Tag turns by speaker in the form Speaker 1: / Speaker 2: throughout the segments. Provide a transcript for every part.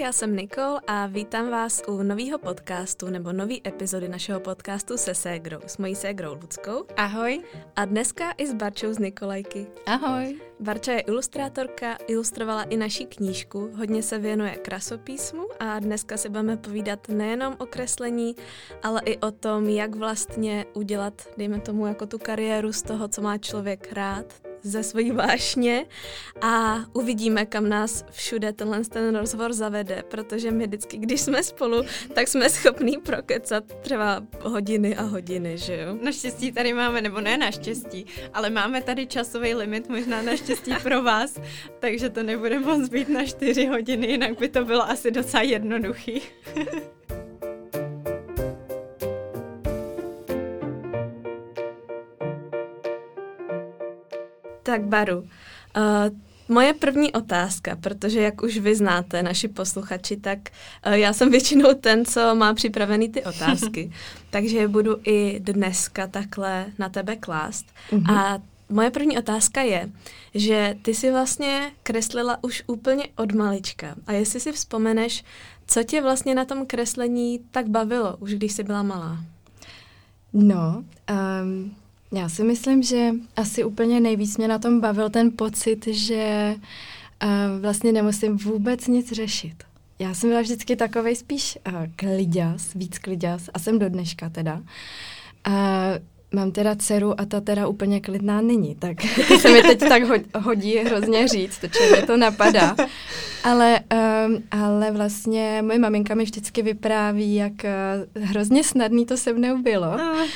Speaker 1: já jsem Nikol a vítám vás u nového podcastu nebo nové epizody našeho podcastu se ségrou, s mojí ségrou Ludskou.
Speaker 2: Ahoj.
Speaker 1: A dneska i s Barčou z Nikolajky.
Speaker 2: Ahoj.
Speaker 1: Barča je ilustrátorka, ilustrovala i naší knížku, hodně se věnuje krasopísmu a dneska si budeme povídat nejenom o kreslení, ale i o tom, jak vlastně udělat, dejme tomu, jako tu kariéru z toho, co má člověk rád, ze svojí vášně a uvidíme, kam nás všude tenhle ten rozhovor zavede, protože my vždycky, když jsme spolu, tak jsme schopní prokecat třeba hodiny a hodiny, že jo?
Speaker 2: Naštěstí tady máme, nebo ne naštěstí, ale máme tady časový limit, možná naštěstí pro vás, takže to nebude moc být na čtyři hodiny, jinak by to bylo asi docela jednoduchý.
Speaker 1: Tak Baru, uh, moje první otázka, protože jak už vy znáte, naši posluchači, tak uh, já jsem většinou ten, co má připravený ty otázky, takže je budu i dneska takhle na tebe klást. Mm-hmm. A moje první otázka je, že ty si vlastně kreslila už úplně od malička. A jestli si vzpomeneš, co tě vlastně na tom kreslení tak bavilo, už když jsi byla malá?
Speaker 3: No, um, já si myslím, že asi úplně nejvíc mě na tom bavil ten pocit, že uh, vlastně nemusím vůbec nic řešit. Já jsem byla vždycky takovej spíš uh, kliděs, víc kliděs a jsem do dneška teda. Uh, mám teda dceru a ta teda úplně klidná není, tak to se mi teď tak hodí hrozně říct, to mě to napadá. Ale, um, ale vlastně moje maminka mi vždycky vypráví, jak uh, hrozně snadný to se mnou bylo. Ah.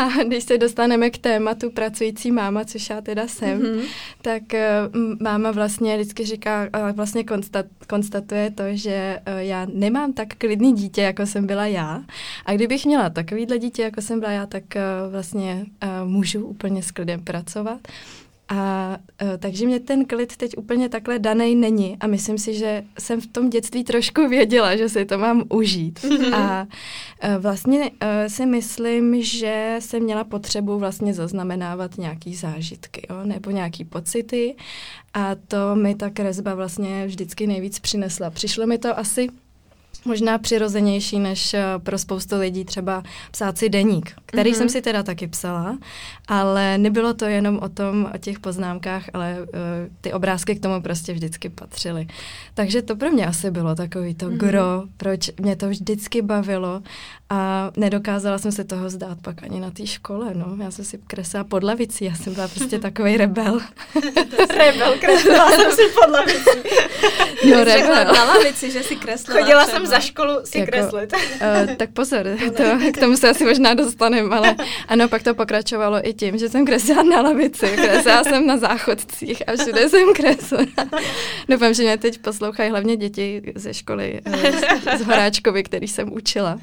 Speaker 3: A když se dostaneme k tématu pracující máma, což já teda jsem, mm-hmm. tak uh, máma vlastně vždycky říká, uh, vlastně konstat, konstatuje to, že uh, já nemám tak klidný dítě, jako jsem byla já. A kdybych měla takovýhle dítě, jako jsem byla já, tak uh, vlastně uh, můžu úplně s klidem pracovat. A uh, takže mě ten klid teď úplně takhle daný není a myslím si, že jsem v tom dětství trošku věděla, že si to mám užít. Mm-hmm. A uh, vlastně uh, si myslím, že jsem měla potřebu vlastně zaznamenávat nějaký zážitky, jo, nebo nějaký pocity a to mi ta kresba vlastně vždycky nejvíc přinesla. Přišlo mi to asi možná přirozenější než eh, pro spoustu lidí třeba psát si deník, který mm-hmm. jsem si teda taky psala, ale nebylo to jenom o tom, o těch poznámkách, ale uh, ty obrázky k tomu prostě vždycky patřily. Takže to pro mě asi bylo takový to mm-hmm. gro, proč mě to vždycky bavilo a nedokázala jsem se toho zdát pak ani na té škole, no. Já jsem si kreslila pod lavicí, já jsem byla prostě takový rebel.
Speaker 2: rebel, kreslila jsem si pod lavicí.
Speaker 1: No, rebel. na lavici, že si kreslila
Speaker 2: Chodila třeba. jsem za školu si jako, kreslit.
Speaker 3: uh, tak pozor, to, k tomu se asi možná dostaneme, ale ano, pak to pokračovalo i tím, že jsem kreslila na lavici, kreslila jsem na záchodcích a všude jsem kreslila. Doufám, že mě teď poslouchají hlavně děti ze školy uh, z Horáčkovi, který jsem učila.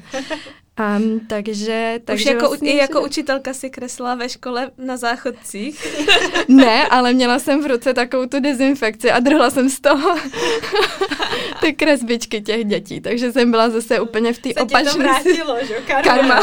Speaker 3: Um, takže, takže
Speaker 1: Už jako, vlastně, i jako učitelka si kreslila ve škole na záchodcích?
Speaker 3: ne, ale měla jsem v ruce takovou tu dezinfekci a drhla jsem z toho ty kresbičky těch dětí, takže jsem byla zase úplně v té opačné...
Speaker 2: to vrátilo, že? Karma.
Speaker 3: Karma.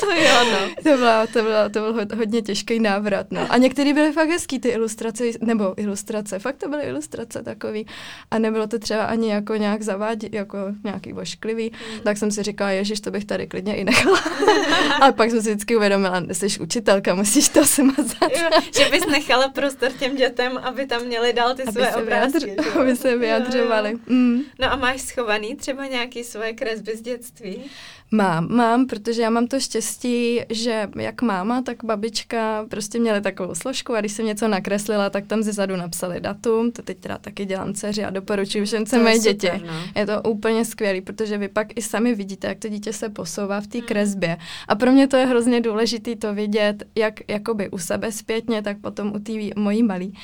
Speaker 1: to jo, no.
Speaker 3: To, byla, to, byla, to byl hodně těžký návrat, no. A některý byly fakt hezký, ty ilustrace, nebo ilustrace, fakt to byly ilustrace takový. A nebylo to třeba ani jako nějak zavádí, jako nějaký vošklivý, mm. tak jsem si říkala, ježiš, to bych tady klidně i nechala. Ale pak jsem si vždycky uvědomila, jsi učitelka, musíš to smazat.
Speaker 2: Jo, že bys nechala prostor těm dětem, aby tam měli dál ty
Speaker 3: aby
Speaker 2: své
Speaker 3: se
Speaker 2: obrázky.
Speaker 3: Vyjadř, aby se vyjadřovali. Jo, jo. Mm.
Speaker 2: No a máš schovaný třeba nějaký své kresby z dětství?
Speaker 3: Mám, mám, protože já mám to štěstí, že jak máma, tak babička prostě měly takovou složku a když jsem něco nakreslila, tak tam zezadu napsali datum, to teď teda taky dělám dceři a doporučuji všem se moje děti. No. Je to úplně skvělý, protože vy pak i sami vidíte, jak to dítě se posouvá v té hmm. kresbě. A pro mě to je hrozně důležité to vidět, jak jakoby u sebe zpětně, tak potom u té mojí malý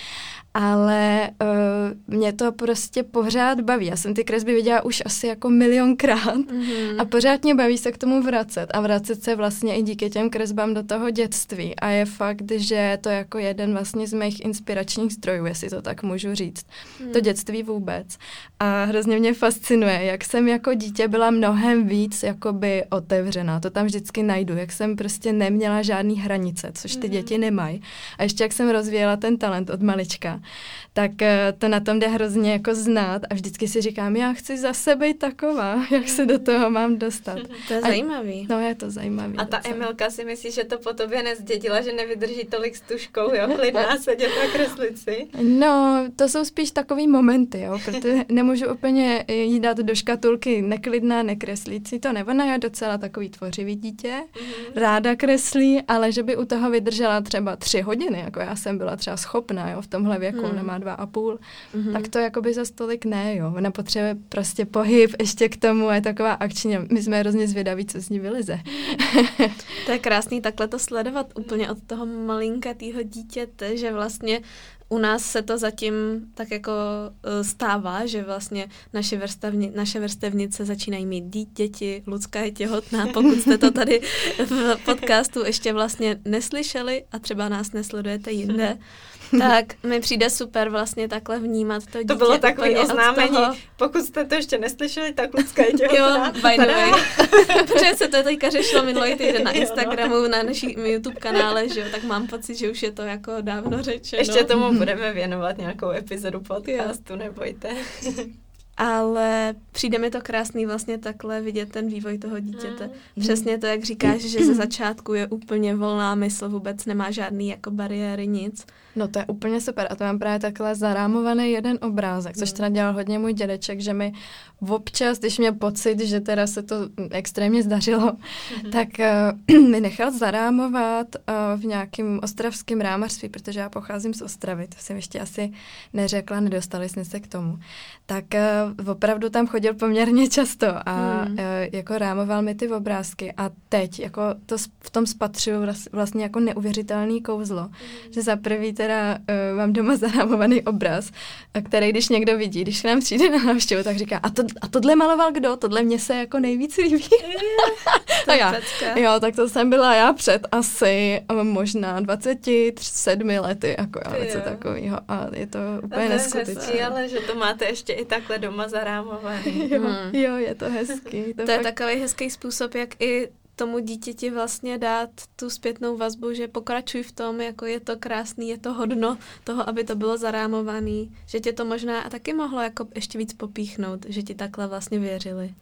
Speaker 3: ale uh, mě to prostě pořád baví. Já jsem ty kresby viděla už asi jako milionkrát mm-hmm. a pořád mě baví se k tomu vracet a vracet se vlastně i díky těm kresbám do toho dětství a je fakt, že to je jako jeden vlastně z mých inspiračních zdrojů, jestli to tak můžu říct. Mm. To dětství vůbec. A hrozně mě fascinuje, jak jsem jako dítě byla mnohem víc jakoby otevřená. To tam vždycky najdu, jak jsem prostě neměla žádný hranice, což ty mm-hmm. děti nemají. A ještě jak jsem rozvíjela ten talent od malička, tak eh, to na tom jde hrozně jako znát a vždycky si říkám, já chci za sebe taková, jak se do toho mám dostat.
Speaker 1: To je a, zajímavý.
Speaker 3: No je to zajímavý.
Speaker 2: A ta docela. Emilka si myslí, že to po tobě nezdědila, že nevydrží tolik s tuškou, jo, klidná sedět na kreslici?
Speaker 3: No, to jsou spíš takový momenty, jo, protože nemůžu úplně jí dát do škatulky neklidná, nekreslící, to ne, ona je docela takový tvořivý dítě, mm-hmm. ráda kreslí, ale že by u toho vydržela třeba tři hodiny, jako já jsem byla třeba schopná, jo, v tomhle věku, mm. nemá dva a půl, mm-hmm. tak to jako by za stolik ne, jo, ona potřebuje prostě pohyb ještě k tomu a je taková akční, my jsme hrozně zvědaví, co z ní vylize.
Speaker 1: to je krásný takhle to sledovat úplně od toho malinkatýho dítěte, že vlastně u nás se to zatím tak jako e, stává, že vlastně naše, vrstevni, naše vrstevnice začínají mít děti, Lucka je těhotná, pokud jste to tady v podcastu ještě vlastně neslyšeli a třeba nás nesledujete jinde, tak mi přijde super vlastně takhle vnímat to dítě.
Speaker 2: To bylo takové oznámení. Pokud jste to ještě neslyšeli, tak Lucka je těhotná.
Speaker 1: Jo, by the way. Protože se to teďka řešilo minulý týden na Instagramu, na našem YouTube kanále, že jo, tak mám pocit, že už je to jako dávno řečeno.
Speaker 2: Ještě tomu budeme věnovat nějakou epizodu podcastu, nebojte.
Speaker 1: Ale přijde mi to krásný vlastně takhle vidět ten vývoj toho dítěte. Mm. Přesně to, jak říkáš, že ze začátku je úplně volná mysl, vůbec nemá žádný jako bariéry, nic.
Speaker 3: No to je úplně super a to mám právě takhle zarámovaný jeden obrázek, což teda dělal hodně můj dědeček, že mi občas, když měl pocit, že teda se to extrémně zdařilo, mm-hmm. tak uh, mi nechal zarámovat uh, v nějakém ostravském rámařství, protože já pocházím z Ostravy, to jsem ještě asi neřekla, nedostali jsme se k tomu. Tak uh, opravdu tam chodil poměrně často a mm. uh, jako rámoval mi ty obrázky a teď jako to v tom spatřuju vlastně jako neuvěřitelný kouzlo, mm. že za prvý teda uh, mám doma zarámovaný obraz, který když někdo vidí, když k nám přijde na návštěvu, tak říká, a, to, a tohle maloval kdo? Tohle mě se jako nejvíc líbí. a já, jo, tak to jsem byla já před asi možná 27 lety, jako já, něco takového. A je to úplně neskutečné.
Speaker 2: ale že to máte ještě i takhle doma zarámovaný.
Speaker 3: jo, hmm. jo, je to hezký.
Speaker 1: To, to fakt... je takový hezký způsob, jak i tomu dítěti vlastně dát tu zpětnou vazbu, že pokračuj v tom, jako je to krásný, je to hodno toho, aby to bylo zarámovaný, že tě to možná a taky mohlo jako ještě víc popíchnout, že ti takhle vlastně věřili.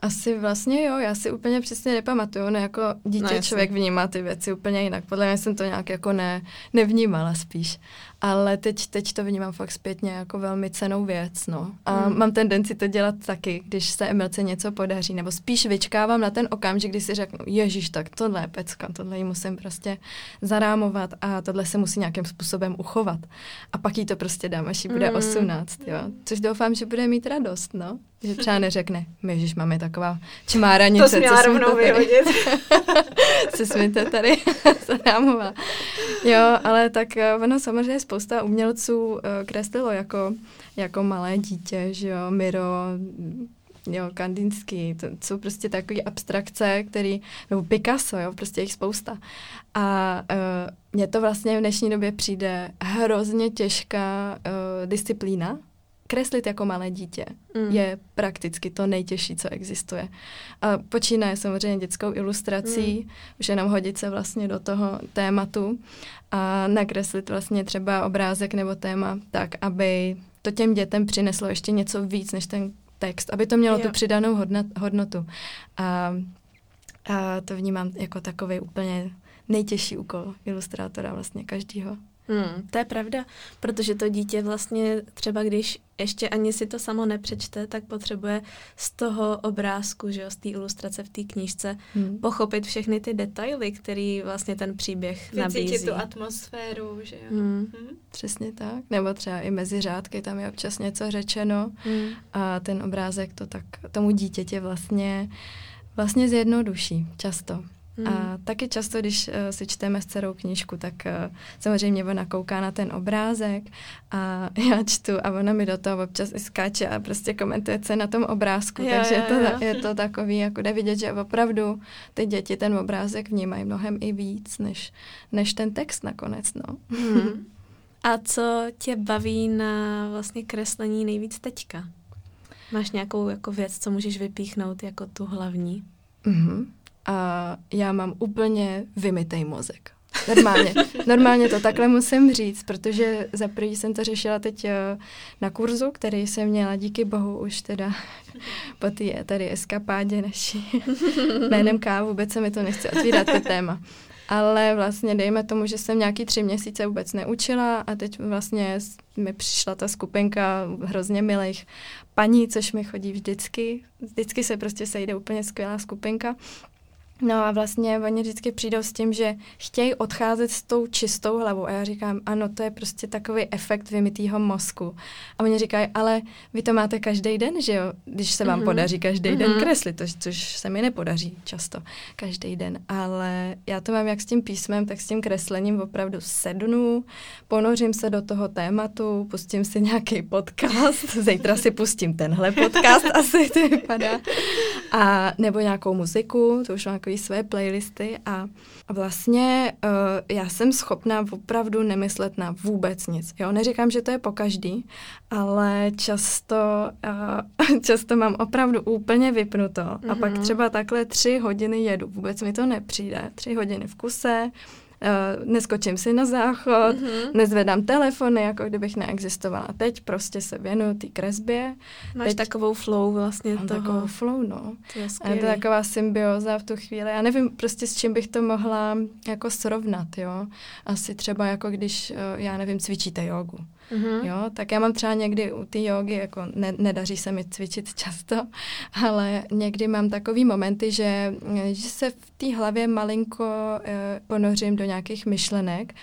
Speaker 3: Asi vlastně jo, já si úplně přesně nepamatuju, ne jako dítě no, člověk vnímá ty věci úplně jinak. Podle mě jsem to nějak jako ne, nevnímala spíš ale teď, teď to vnímám fakt zpětně jako velmi cenou věc, no. A mm. mám tendenci to dělat taky, když se Emilce něco podaří, nebo spíš vyčkávám na ten okamžik, kdy si řeknu, ježíš, tak tohle je pecka, tohle jí musím prostě zarámovat a tohle se musí nějakým způsobem uchovat. A pak jí to prostě dám, až jí bude mm. 18, jo. Což doufám, že bude mít radost, no. Že třeba neřekne, ježíš, máme taková čmáranice.
Speaker 2: To jsi měla rovnou vyhodit.
Speaker 3: co jsme to tady zarámovala. Jo, ale tak eh, ono samozřejmě spousta umělců uh, kreslilo jako, jako malé dítě, že jo, Miro, jo, Kandinský, to jsou prostě takové abstrakce, který, nebo Picasso, jo, prostě jich spousta. A uh, mně to vlastně v dnešní době přijde hrozně těžká uh, disciplína, kreslit jako malé dítě mm. je prakticky to nejtěžší, co existuje. A počínaje samozřejmě dětskou ilustrací, mm. už jenom hodit se vlastně do toho tématu a nakreslit vlastně třeba obrázek nebo téma tak, aby to těm dětem přineslo ještě něco víc než ten text, aby to mělo jo. tu přidanou hodnot, hodnotu. A, a to vnímám jako takový úplně nejtěžší úkol ilustrátora vlastně každýho.
Speaker 1: Hmm, to je pravda, protože to dítě vlastně třeba když ještě ani si to samo nepřečte, tak potřebuje z toho obrázku, že jo, z té ilustrace v té knížce hmm. pochopit všechny ty detaily, který vlastně ten příběh Vycítit nabízí.
Speaker 2: Vycítit tu atmosféru, že jo.
Speaker 3: Hmm. Hmm. Přesně tak. Nebo třeba i mezi řádky tam je občas něco řečeno hmm. a ten obrázek to tak tomu dítěti vlastně vlastně zjednoduší často. Mm. A hmm. taky často, když uh, si čteme s dcerou knížku, tak uh, samozřejmě ona kouká na ten obrázek a já čtu a ona mi do toho občas i skáče a prostě komentuje, co na tom obrázku. Jo, takže jo, je, to, jo. je to takový, jako jde vidět, že opravdu ty děti ten obrázek vnímají mnohem i víc, než, než ten text nakonec. No. Mm.
Speaker 1: A co tě baví na vlastně kreslení nejvíc teďka? Máš nějakou jako věc, co můžeš vypíchnout jako tu hlavní?
Speaker 3: Mm-hmm a já mám úplně vymitej mozek. Normálně. Normálně to takhle musím říct, protože za prvý jsem to řešila teď eh, na kurzu, který jsem měla díky bohu už teda po té tady eskapádě naší jménem K. Vůbec se mi to nechce otvírat to téma. Ale vlastně dejme tomu, že jsem nějaký tři měsíce vůbec neučila a teď vlastně mi přišla ta skupinka hrozně milých paní, což mi chodí vždycky. Vždycky se prostě sejde úplně skvělá skupinka No a vlastně oni vždycky přijdou s tím, že chtějí odcházet s tou čistou hlavou. A já říkám, ano, to je prostě takový efekt vymitýho mozku. A oni říkají, ale vy to máte každý den, že jo? Když se vám mm-hmm. podaří každý mm-hmm. den mhm. kreslit, to, což se mi nepodaří často každý den. Ale já to mám jak s tím písmem, tak s tím kreslením opravdu sednu, ponořím se do toho tématu, pustím si nějaký podcast, zítra si pustím tenhle podcast, asi to vypadá. A nebo nějakou muziku, to už mám takový své playlisty a, a vlastně uh, já jsem schopná opravdu nemyslet na vůbec nic. Jo? Neříkám, že to je po každý, ale často, uh, často mám opravdu úplně vypnuto mm-hmm. a pak mhm. třeba takhle tři hodiny jedu. Vůbec mi to nepřijde. Tři hodiny v kuse, uh, neskočím si na záchod, mm-hmm. nezvedám telefony, jako kdybych neexistovala. Teď prostě se věnuju té kresbě.
Speaker 1: Máš
Speaker 3: Teď
Speaker 1: takovou flow vlastně
Speaker 3: mám
Speaker 1: toho.
Speaker 3: takovou flow, no.
Speaker 1: To je,
Speaker 3: a je to taková symbioza v tu chvíli. Já nevím prostě s čím bych to mohla jako srovnat, jo. Asi třeba jako když, uh, já nevím, cvičíte jogu. Mm-hmm. Jo, tak já mám třeba někdy u té jogy, jako ne, nedaří se mi cvičit často, ale někdy mám takový momenty, že, že se v té hlavě malinko eh, ponořím do nějakých myšlenek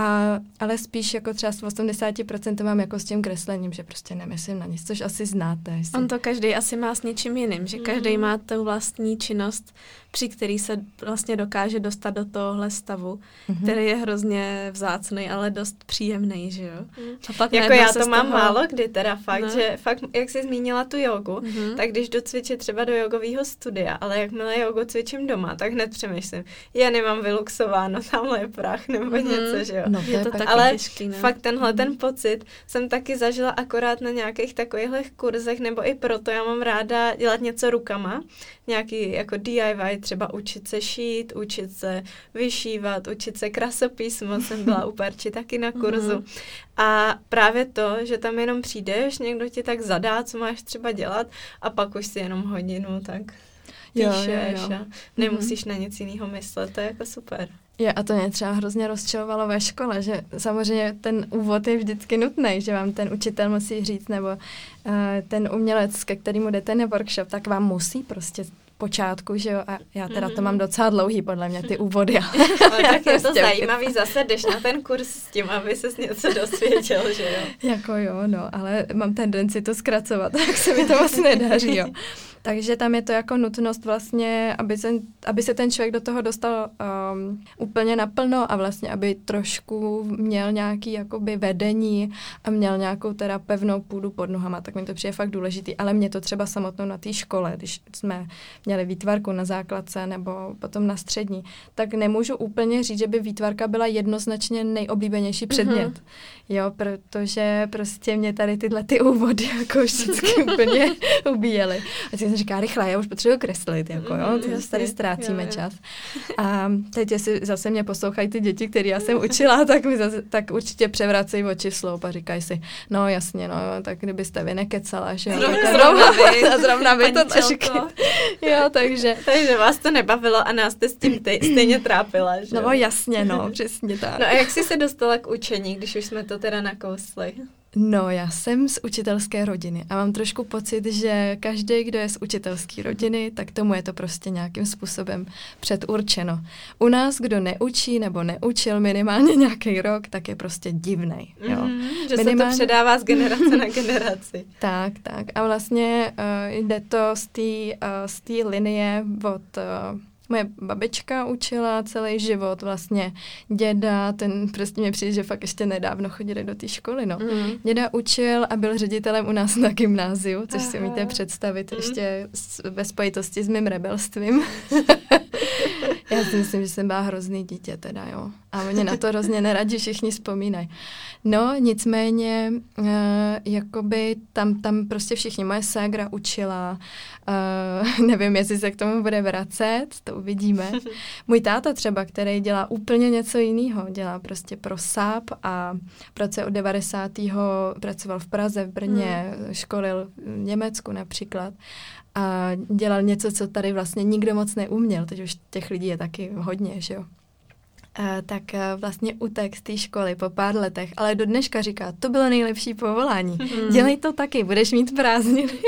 Speaker 3: a, ale spíš jako třeba s 80% to mám jako s tím kreslením, že prostě nemyslím na nic, což asi znáte. Jestli...
Speaker 1: On to každý asi má s něčím jiným, že každý mm. má tu vlastní činnost, při který se vlastně dokáže dostat do tohohle stavu, mm-hmm. který je hrozně vzácný, ale dost příjemný, že jo?
Speaker 2: Mm. A pak jako já to mám toho... málo kdy teda fakt, no. že fakt, jak jsi zmínila tu jogu, mm-hmm. tak když jdu cvičit třeba do jogového studia, ale jakmile jogu cvičím doma, tak hned přemýšlím, já nemám vyluxováno, tamhle je prach nebo mm-hmm. něco, že jo?
Speaker 3: No, je to taky
Speaker 2: ale
Speaker 3: těžký, ne?
Speaker 2: fakt tenhle ten pocit jsem taky zažila akorát na nějakých takovýchhle kurzech, nebo i proto já mám ráda dělat něco rukama, nějaký jako DIY, třeba učit se šít, učit se vyšívat, učit se krasopísmo, jsem byla u Perči taky na kurzu. Mm-hmm. A právě to, že tam jenom přijdeš, někdo ti tak zadá, co máš třeba dělat a pak už si jenom hodinu tak píšeš jo, jo, jo. a nemusíš mm-hmm. na nic jiného myslet, to je jako super.
Speaker 3: Je, a to mě třeba hrozně rozčilovalo ve škole, že samozřejmě ten úvod je vždycky nutný, že vám ten učitel musí říct, nebo uh, ten umělec, ke kterému jdete na workshop, tak vám musí prostě počátku, že jo, a já teda to mám mhm. docela dlouhý, podle mě, ty úvody.
Speaker 2: Ale tak je to zajímavý, zase jdeš na ten kurz s tím, aby ses něco dosvěděl, že jo.
Speaker 3: Jako jo, no, ale mám tendenci to zkracovat, tak se mi to vlastně nedaří, jo. Takže tam je to jako nutnost vlastně, aby, se, aby se ten člověk do toho dostal um, úplně naplno a vlastně, aby trošku měl nějaký jakoby vedení a měl nějakou teda pevnou půdu pod nohama, tak mi to přijde fakt důležitý. Ale mě to třeba samotnou na té škole, když jsme měli výtvarku na základce nebo potom na střední, tak nemůžu úplně říct, že by výtvarka byla jednoznačně nejoblíbenější předmět. Mm-hmm. Jo, protože prostě mě tady tyhle ty úvody jako vždycky úplně ubíjely. A jsem říká, rychle, já už potřebuji kreslit, jako jo, mm, jasně, tady ztrácíme jo, jo. čas. A teď jestli zase mě poslouchají ty děti, které já jsem učila, tak mi zase, tak určitě převracejí oči sloup a říkají si, no jasně, no, tak kdybyste vy nekecala, že jo.
Speaker 2: Zrovna, zrovna vy,
Speaker 3: a zrovna vy to tašky. Jo, takže.
Speaker 2: Takže vás to nebavilo a nás to s tím ty, stejně trápila, že
Speaker 3: No jasně, no, přesně tak.
Speaker 2: No a jak jsi se dostala k učení, když už jsme to teda nakousli?
Speaker 3: No, já jsem z učitelské rodiny a mám trošku pocit, že každý, kdo je z učitelské rodiny, tak tomu je to prostě nějakým způsobem předurčeno. U nás, kdo neučí nebo neučil minimálně nějaký rok, tak je prostě divný. Mm,
Speaker 2: že minimálně... se to předává z generace na generaci.
Speaker 3: tak, tak. A vlastně uh, jde to z té uh, linie od uh, Moje babička učila celý život, vlastně děda, ten prostě mě přijde, že fakt ještě nedávno chodili do té školy, no. Mm. Děda učil a byl ředitelem u nás na gymnáziu, což Aha. si umíte představit mm. ještě ve spojitosti s mým rebelstvím. Já si myslím, že jsem byla hrozný dítě teda, jo. A oni na to hrozně neradi všichni vzpomínají. No, nicméně, uh, jakoby tam, tam prostě všichni, moje ségra učila, uh, nevím, jestli se k tomu bude vracet, to uvidíme. Můj táta třeba, který dělá úplně něco jiného, dělá prostě pro SAP a pracuje od 90. pracoval v Praze, v Brně, hmm. školil v Německu například a dělal něco, co tady vlastně nikdo moc neuměl, teď už těch lidí je taky hodně, že jo. Uh, tak uh, vlastně utek z té školy po pár letech, ale do dneška říká, to bylo nejlepší povolání. Mm. Dělej to taky, budeš mít prázdniny.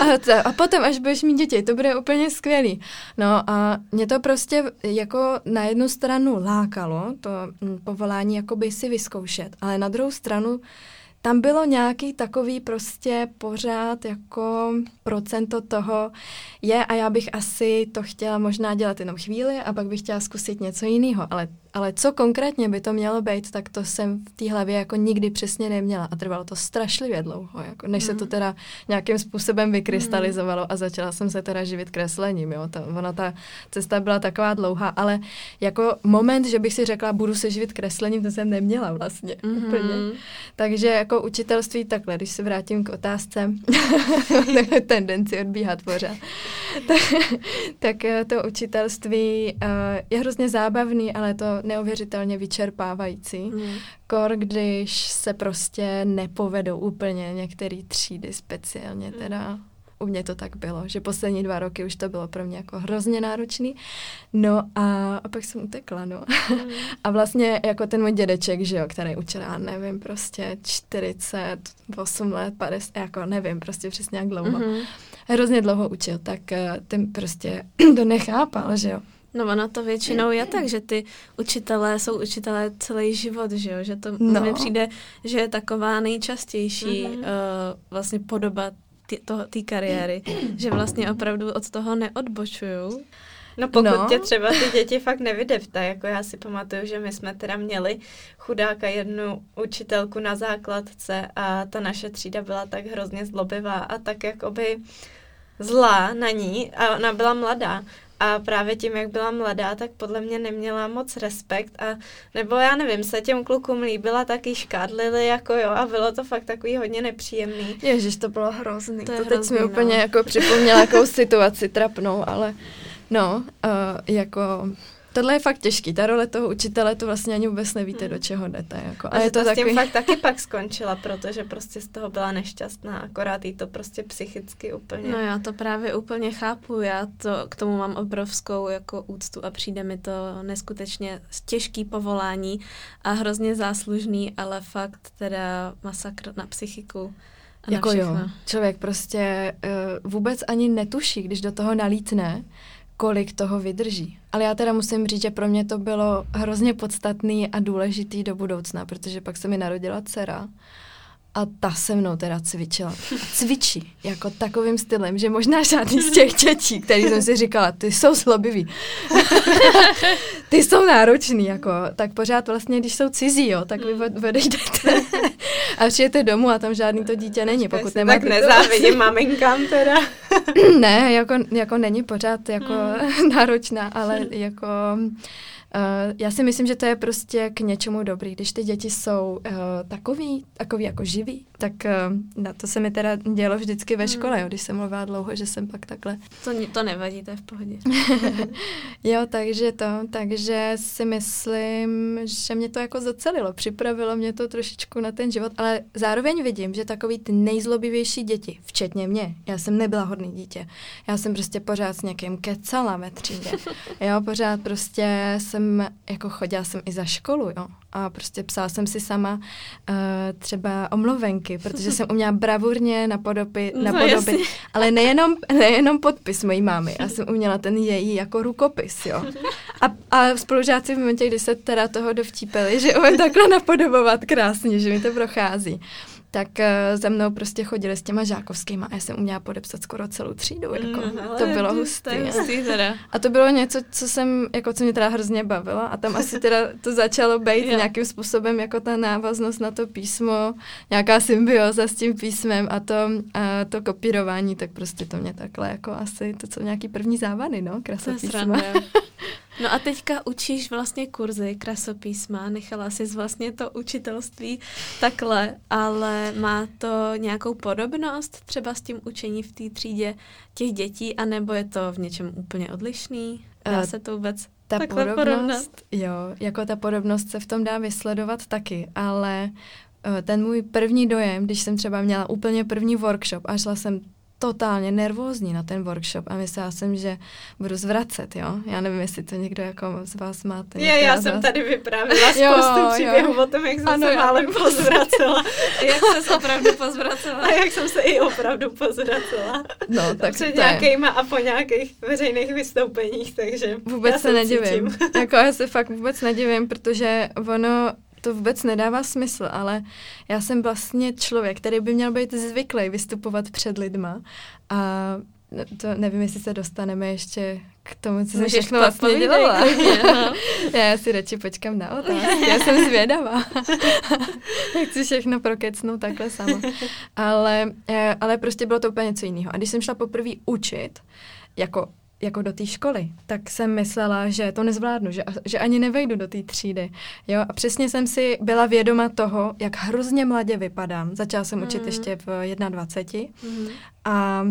Speaker 3: a, to, a potom, až budeš mít děti, to bude úplně skvělý. No a mě to prostě jako na jednu stranu lákalo, to hm, povolání jakoby si vyzkoušet, ale na druhou stranu tam bylo nějaký takový prostě pořád jako procento toho je a já bych asi to chtěla možná dělat jenom chvíli a pak bych chtěla zkusit něco jiného, ale ale co konkrétně by to mělo být, tak to jsem v té hlavě jako nikdy přesně neměla a trvalo to strašlivě dlouho, jako než mm. se to mhm. teda nějakým způsobem vykrystalizovalo mm. a začala jsem se teda živit kreslením, jo. To, ona ta cesta byla taková dlouhá, ale jako moment, že bych si řekla, budu se živit kreslením, to jsem neměla vlastně mm. úplně. Takže jako učitelství takhle, když se vrátím k otázce, tendenci odbíhat pořád, tak, tak eh, to učitelství uh, je hrozně zábavný, ale to neuvěřitelně vyčerpávající. Mm. Kor, když se prostě nepovedou úplně některé třídy speciálně mm. teda. U mě to tak bylo, že poslední dva roky už to bylo pro mě jako hrozně náročný. No a, a pak jsem utekla, no. Mm. a vlastně jako ten můj dědeček, že jo, který učil, já nevím, prostě 48 let, 50, jako nevím, prostě přesně jak dlouho. Mm-hmm. Hrozně dlouho učil, tak eh, ten prostě to nechápal, že jo.
Speaker 1: No ono to většinou je tak, že ty učitelé jsou učitelé celý život, že jo? Že to no. mi přijde, že je taková nejčastější mm-hmm. uh, vlastně podoba té kariéry, že vlastně opravdu od toho neodbočují.
Speaker 2: No pokud no. tě třeba ty děti fakt nevydevta, jako já si pamatuju, že my jsme teda měli chudáka jednu učitelku na základce a ta naše třída byla tak hrozně zlobivá a tak jakoby zlá na ní a ona byla mladá a právě tím, jak byla mladá, tak podle mě neměla moc respekt a nebo já nevím, se těm klukům líbila taky škádlili jako jo a bylo to fakt takový hodně nepříjemný.
Speaker 3: Ježiš, to bylo hrozný. To, to teď hrozný, mi no. úplně jako připomněla jakou situaci trapnou, ale no, uh, jako tohle je fakt těžký. Ta role toho učitele, to vlastně ani vůbec nevíte, hmm. do čeho jdete. Jako.
Speaker 2: A, a je to, to takový... s tím fakt taky pak skončila, protože prostě z toho byla nešťastná, akorát jí to prostě psychicky úplně.
Speaker 1: No já to právě úplně chápu, já to k tomu mám obrovskou jako úctu a přijde mi to neskutečně těžký povolání a hrozně záslužný, ale fakt teda masakr na psychiku.
Speaker 3: Jako jo, člověk prostě uh, vůbec ani netuší, když do toho nalítne, kolik toho vydrží. Ale já teda musím říct, že pro mě to bylo hrozně podstatný a důležitý do budoucna, protože pak se mi narodila dcera a ta se mnou teda cvičila. Cvičí jako takovým stylem, že možná žádný z těch dětí, který jsem si říkala, ty jsou slabivý. ty jsou náročný, jako, tak pořád vlastně, když jsou cizí, jo, tak vy odejdete a přijete domů a tam žádný to dítě není, pokud nemáte...
Speaker 2: Tak nezávidím maminkám teda.
Speaker 3: ne, jako, jako není pořád jako hmm. náročná, ale jako Uh, já si myslím, že to je prostě k něčemu dobrý. Když ty děti jsou uh, takový, takový jako živí, tak uh, na to se mi teda dělo vždycky ve škole, hmm. jo, když jsem mluvila dlouho, že jsem pak takhle.
Speaker 1: To, to nevadí, to je v pohodě.
Speaker 3: jo, takže to, takže si myslím, že mě to jako zacelilo, připravilo mě to trošičku na ten život, ale zároveň vidím, že takový ty nejzlobivější děti, včetně mě, já jsem nebyla hodný dítě, já jsem prostě pořád s někým kecala ve třídě, jo, pořád prostě jsem, jako chodila jsem i za školu, jo, a prostě psala jsem si sama uh, třeba omluvenky, protože jsem uměla bravurně napodobit, no, napodobit. ale nejenom, nejenom podpis mojí mámy, já jsem uměla ten její jako rukopis, jo. A, a spolužáci v momentě, kdy se teda toho dovtípili, že umím takhle napodobovat krásně, že mi to prochází, tak uh, za mnou prostě chodili s těma žákovskýma a já jsem uměla podepsat skoro celou třídu. Jako.
Speaker 2: Mm,
Speaker 3: to bylo hustý.
Speaker 1: Hustý teda.
Speaker 3: A to bylo něco, co jsem, jako co mě teda hrozně bavilo a tam asi teda to začalo být
Speaker 1: Jo.
Speaker 3: nějakým způsobem jako ta návaznost na to písmo, nějaká symbioza s tím písmem a to, a to kopírování, tak prostě to mě takhle jako asi, to jsou nějaký první závady, no, krasopísma.
Speaker 1: sranda. No a teďka učíš vlastně kurzy krasopísma, nechala jsi vlastně to učitelství takhle, ale má to nějakou podobnost třeba s tím učení v té třídě těch dětí, anebo je to v něčem úplně odlišný? Dá
Speaker 3: Eh,
Speaker 1: se to vůbec
Speaker 3: Ta
Speaker 1: takhle
Speaker 3: podobnost,
Speaker 1: porovnat?
Speaker 3: jo, jako ta podobnost se v tom dá vysledovat taky, ale eh, ten můj první dojem, když jsem třeba měla úplně první workshop a šla jsem totálně nervózní na ten workshop a myslela jsem, že budu zvracet, jo. Já nevím, jestli to někdo jako z vás máte.
Speaker 2: Je, já jsem
Speaker 3: vás.
Speaker 2: tady vyprávila
Speaker 3: Jo,
Speaker 2: spoustu
Speaker 3: jo.
Speaker 2: příběhů o tom, jak jsem
Speaker 3: Ano,
Speaker 2: se
Speaker 3: já
Speaker 2: málem
Speaker 3: taky.
Speaker 2: pozvracela.
Speaker 1: Jak se opravdu pozvracela?
Speaker 2: A jak jsem se i opravdu pozvracela.
Speaker 3: No, tak
Speaker 2: Před
Speaker 3: to je.
Speaker 2: nějakýma a po nějakých veřejných vystoupeních, takže
Speaker 3: Vůbec
Speaker 2: já
Speaker 3: se nedivím. jako já se fakt vůbec nedivím, protože ono to vůbec nedává smysl, ale já jsem vlastně člověk, který by měl být zvyklý vystupovat před lidma a no, to nevím, jestli se dostaneme ještě k tomu, co jsem všechno vlastně dělala. já si radši počkám na otázky, já jsem zvědavá. Chci všechno prokecnout takhle sama. Ale, eh, ale prostě bylo to úplně něco jiného. A když jsem šla poprvé učit, jako jako do té školy, tak jsem myslela, že to nezvládnu, že, že ani nevejdu do té třídy. Jo? A přesně jsem si byla vědoma toho, jak hrozně mladě vypadám. Začala jsem učit
Speaker 1: Mhm.
Speaker 3: ještě v 21
Speaker 1: Mhm.
Speaker 3: a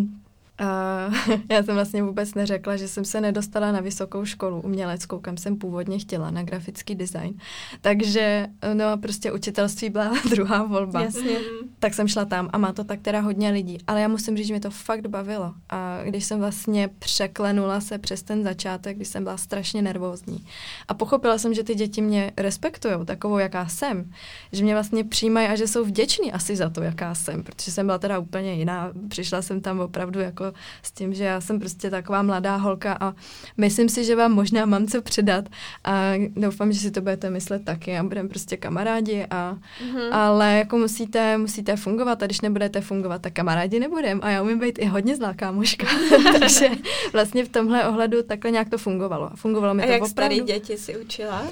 Speaker 3: a já jsem vlastně vůbec neřekla, že jsem se nedostala na vysokou školu uměleckou, kam jsem původně chtěla, na grafický design. Takže no a prostě učitelství byla druhá volba.
Speaker 1: Jasně.
Speaker 3: Tak jsem šla tam a má to tak teda hodně lidí. Ale já musím říct, že mě to fakt bavilo. A když jsem vlastně překlenula se přes ten začátek, když jsem byla strašně nervózní. A pochopila jsem, že ty děti mě respektují takovou, jaká jsem. Že mě vlastně přijímají a že jsou vděční asi za to, jaká jsem. Protože jsem byla teda úplně jiná. Přišla jsem tam opravdu jako s tím, že já jsem prostě taková mladá holka a myslím si, že vám možná mám co předat. A doufám, že si to budete myslet taky a budeme prostě kamarádi a
Speaker 1: Mhm.
Speaker 3: ale jako musíte, musíte fungovat a když nebudete fungovat, tak kamarádi nebudem. A já umím být i hodně zlá kámoška. Takže vlastně v tomhle ohledu takhle nějak to fungovalo. Fungovalo mi
Speaker 2: A
Speaker 3: to
Speaker 2: jak
Speaker 3: opravdu.
Speaker 2: starý děti si učila?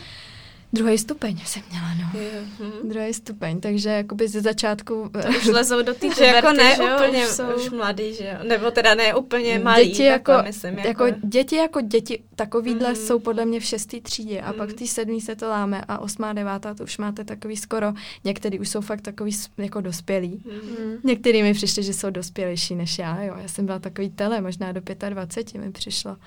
Speaker 3: Druhý stupeň jsem měla, no.
Speaker 2: Hm.
Speaker 3: Druhý stupeň, takže jakoby ze začátku...
Speaker 1: Už lezou do té
Speaker 2: Že jako ne
Speaker 1: že jo?
Speaker 2: úplně
Speaker 1: Už jsou...
Speaker 2: už mladý, že jo? Nebo teda ne úplně malý,
Speaker 3: děti jako,
Speaker 2: myslím.
Speaker 3: jako, děti jako děti, takovýhle
Speaker 2: Mhm.
Speaker 3: jsou podle mě v šestý třídě a pak v
Speaker 2: Mhm.
Speaker 3: té sedmý se to láme a osmá, devátá to už máte takový skoro, některý už jsou fakt takový jako dospělí.
Speaker 2: Hm.
Speaker 1: Mhm.
Speaker 3: Některý mi přišli, že jsou dospělejší než já, jo. Já jsem byla takový tele, možná do 25 mi přišlo.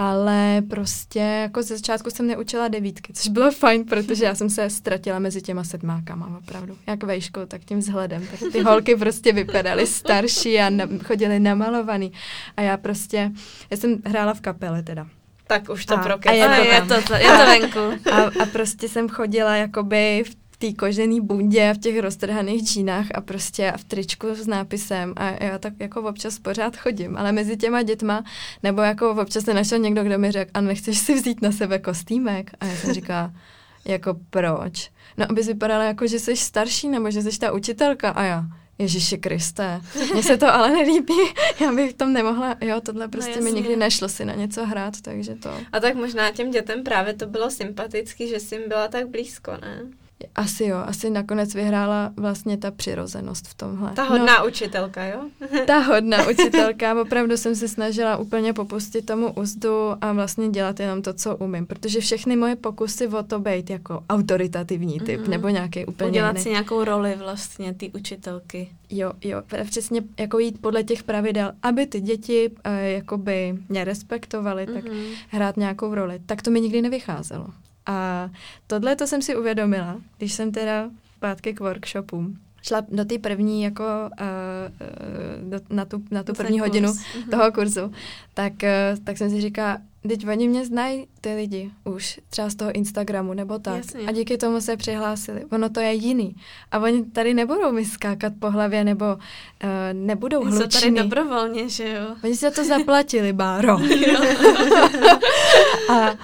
Speaker 3: Ale prostě jako ze začátku jsem neučila devítky, což bylo fajn, protože já jsem se ztratila mezi těma sedmákama opravdu. Jak vejškou, tak tím vzhledem. Tak ty holky prostě vypadaly starší a na, chodily namalovaný. A já prostě, já jsem hrála v kapele teda.
Speaker 2: Tak už to
Speaker 3: A- a je
Speaker 1: A
Speaker 3: to
Speaker 1: je
Speaker 3: tam.
Speaker 1: to, to, je to venku.
Speaker 3: A, a prostě jsem chodila jakoby v té kožený bundě a v těch roztrhaných džínách a prostě v tričku s nápisem a já tak jako občas pořád chodím, ale mezi těma dětma, nebo jako občas se našel někdo, kdo mi řekl, a nechceš si vzít na sebe kostýmek? A já jsem říkala, jako proč? No, abys vypadala jako, že jsi starší, nebo že jsi ta učitelka a já. Ježíši Kriste, mně se to ale nelíbí, já bych v tom nemohla, jo, tohle prostě mi
Speaker 1: jasně.
Speaker 3: nikdy nešlo si na něco hrát, takže to...
Speaker 2: A tak možná těm dětem právě to bylo sympatický, že jsi jim byla tak blízko, ne?
Speaker 3: Asi jo, asi nakonec vyhrála vlastně ta přirozenost v tomhle.
Speaker 2: Ta hodná učitelka, jo?
Speaker 3: No, ta hodná učitelka, opravdu jsem se snažila úplně popustit tomu úzdu a vlastně dělat jenom to, co umím, protože všechny moje pokusy o to být jako autoritativní typ,
Speaker 1: Mhm.
Speaker 3: nebo nějaký úplně
Speaker 1: Udělat
Speaker 3: jiný.
Speaker 1: si nějakou roli vlastně, ty učitelky.
Speaker 3: Jo, jo, přesně jako jít podle těch pravidel, aby ty děti eh, jakoby mě respektovaly, tak
Speaker 1: Mhm.
Speaker 3: hrát nějakou roli. Tak to mi nikdy nevycházelo. A tohle to jsem si uvědomila, když jsem teda zpátky k workshopům. Šla do té první, jako uh, do, na tu, na tu první
Speaker 1: kurz.
Speaker 3: hodinu
Speaker 1: Mhm.
Speaker 3: toho kurzu, tak, uh, tak jsem si říkala, teď oni mě znají ty lidi už, třeba z toho Instagramu nebo tak.
Speaker 1: Jasně.
Speaker 3: A díky tomu se přihlásili. Ono to je jiný. A oni tady nebudou mi skákat po hlavě nebo uh, nebudou
Speaker 1: Jsou tady
Speaker 3: hlučný.
Speaker 1: dobrovolně, že jo?
Speaker 3: Oni za to zaplatili, Báro. a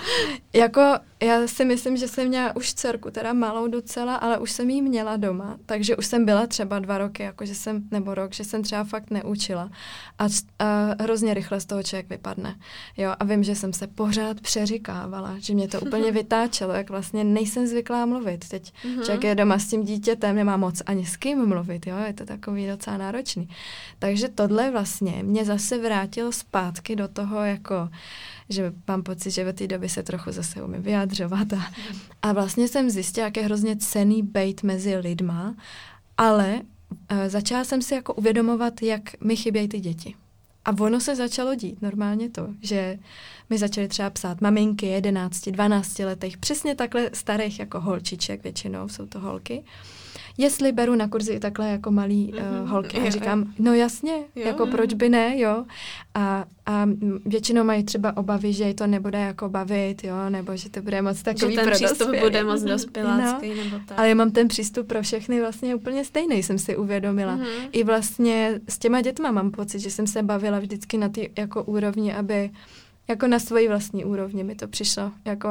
Speaker 3: jako já si myslím, že jsem měla už dcerku, teda malou docela, ale už jsem jí měla doma, takže už jsem byla třeba dva roky, jako že jsem, nebo rok, že jsem třeba fakt neučila. A, a hrozně rychle z toho člověk vypadne. Jo, a vím, že jsem se pořád přeříkávala, že mě to úplně vytáčelo, jak vlastně nejsem zvyklá mluvit. Teď mm-hmm. člověk je doma s tím dítětem, nemá moc ani s kým mluvit, jo, je to takový docela náročný. Takže tohle vlastně mě zase vrátilo zpátky do toho jako že mám pocit, že ve té době se trochu zase umím vyjádřovat. A, a vlastně jsem zjistila, jak je hrozně cený bejt mezi lidma, ale uh, začala jsem si jako uvědomovat, jak mi chybějí ty děti. A ono se začalo dít normálně to, že mi začaly třeba psát maminky 11, 12 letech, přesně takhle starých jako holčiček, většinou jsou to holky jestli beru na kurzy i takhle jako malý mm-hmm. uh, holky. A říkám, no jasně, jo, jako jo. proč by ne, jo. A, a většinou mají třeba obavy, že to nebude jako bavit, jo, nebo že to bude moc takový
Speaker 1: že ten
Speaker 3: pro
Speaker 1: přístup dospělý. bude moc dospělácký, no, nebo tak.
Speaker 3: Ale já mám ten přístup pro všechny vlastně úplně stejný, jsem si uvědomila. Mm-hmm. I vlastně s těma dětma mám pocit, že jsem se bavila vždycky na ty jako úrovni, aby jako na svoji vlastní úrovni mi to přišlo, jako,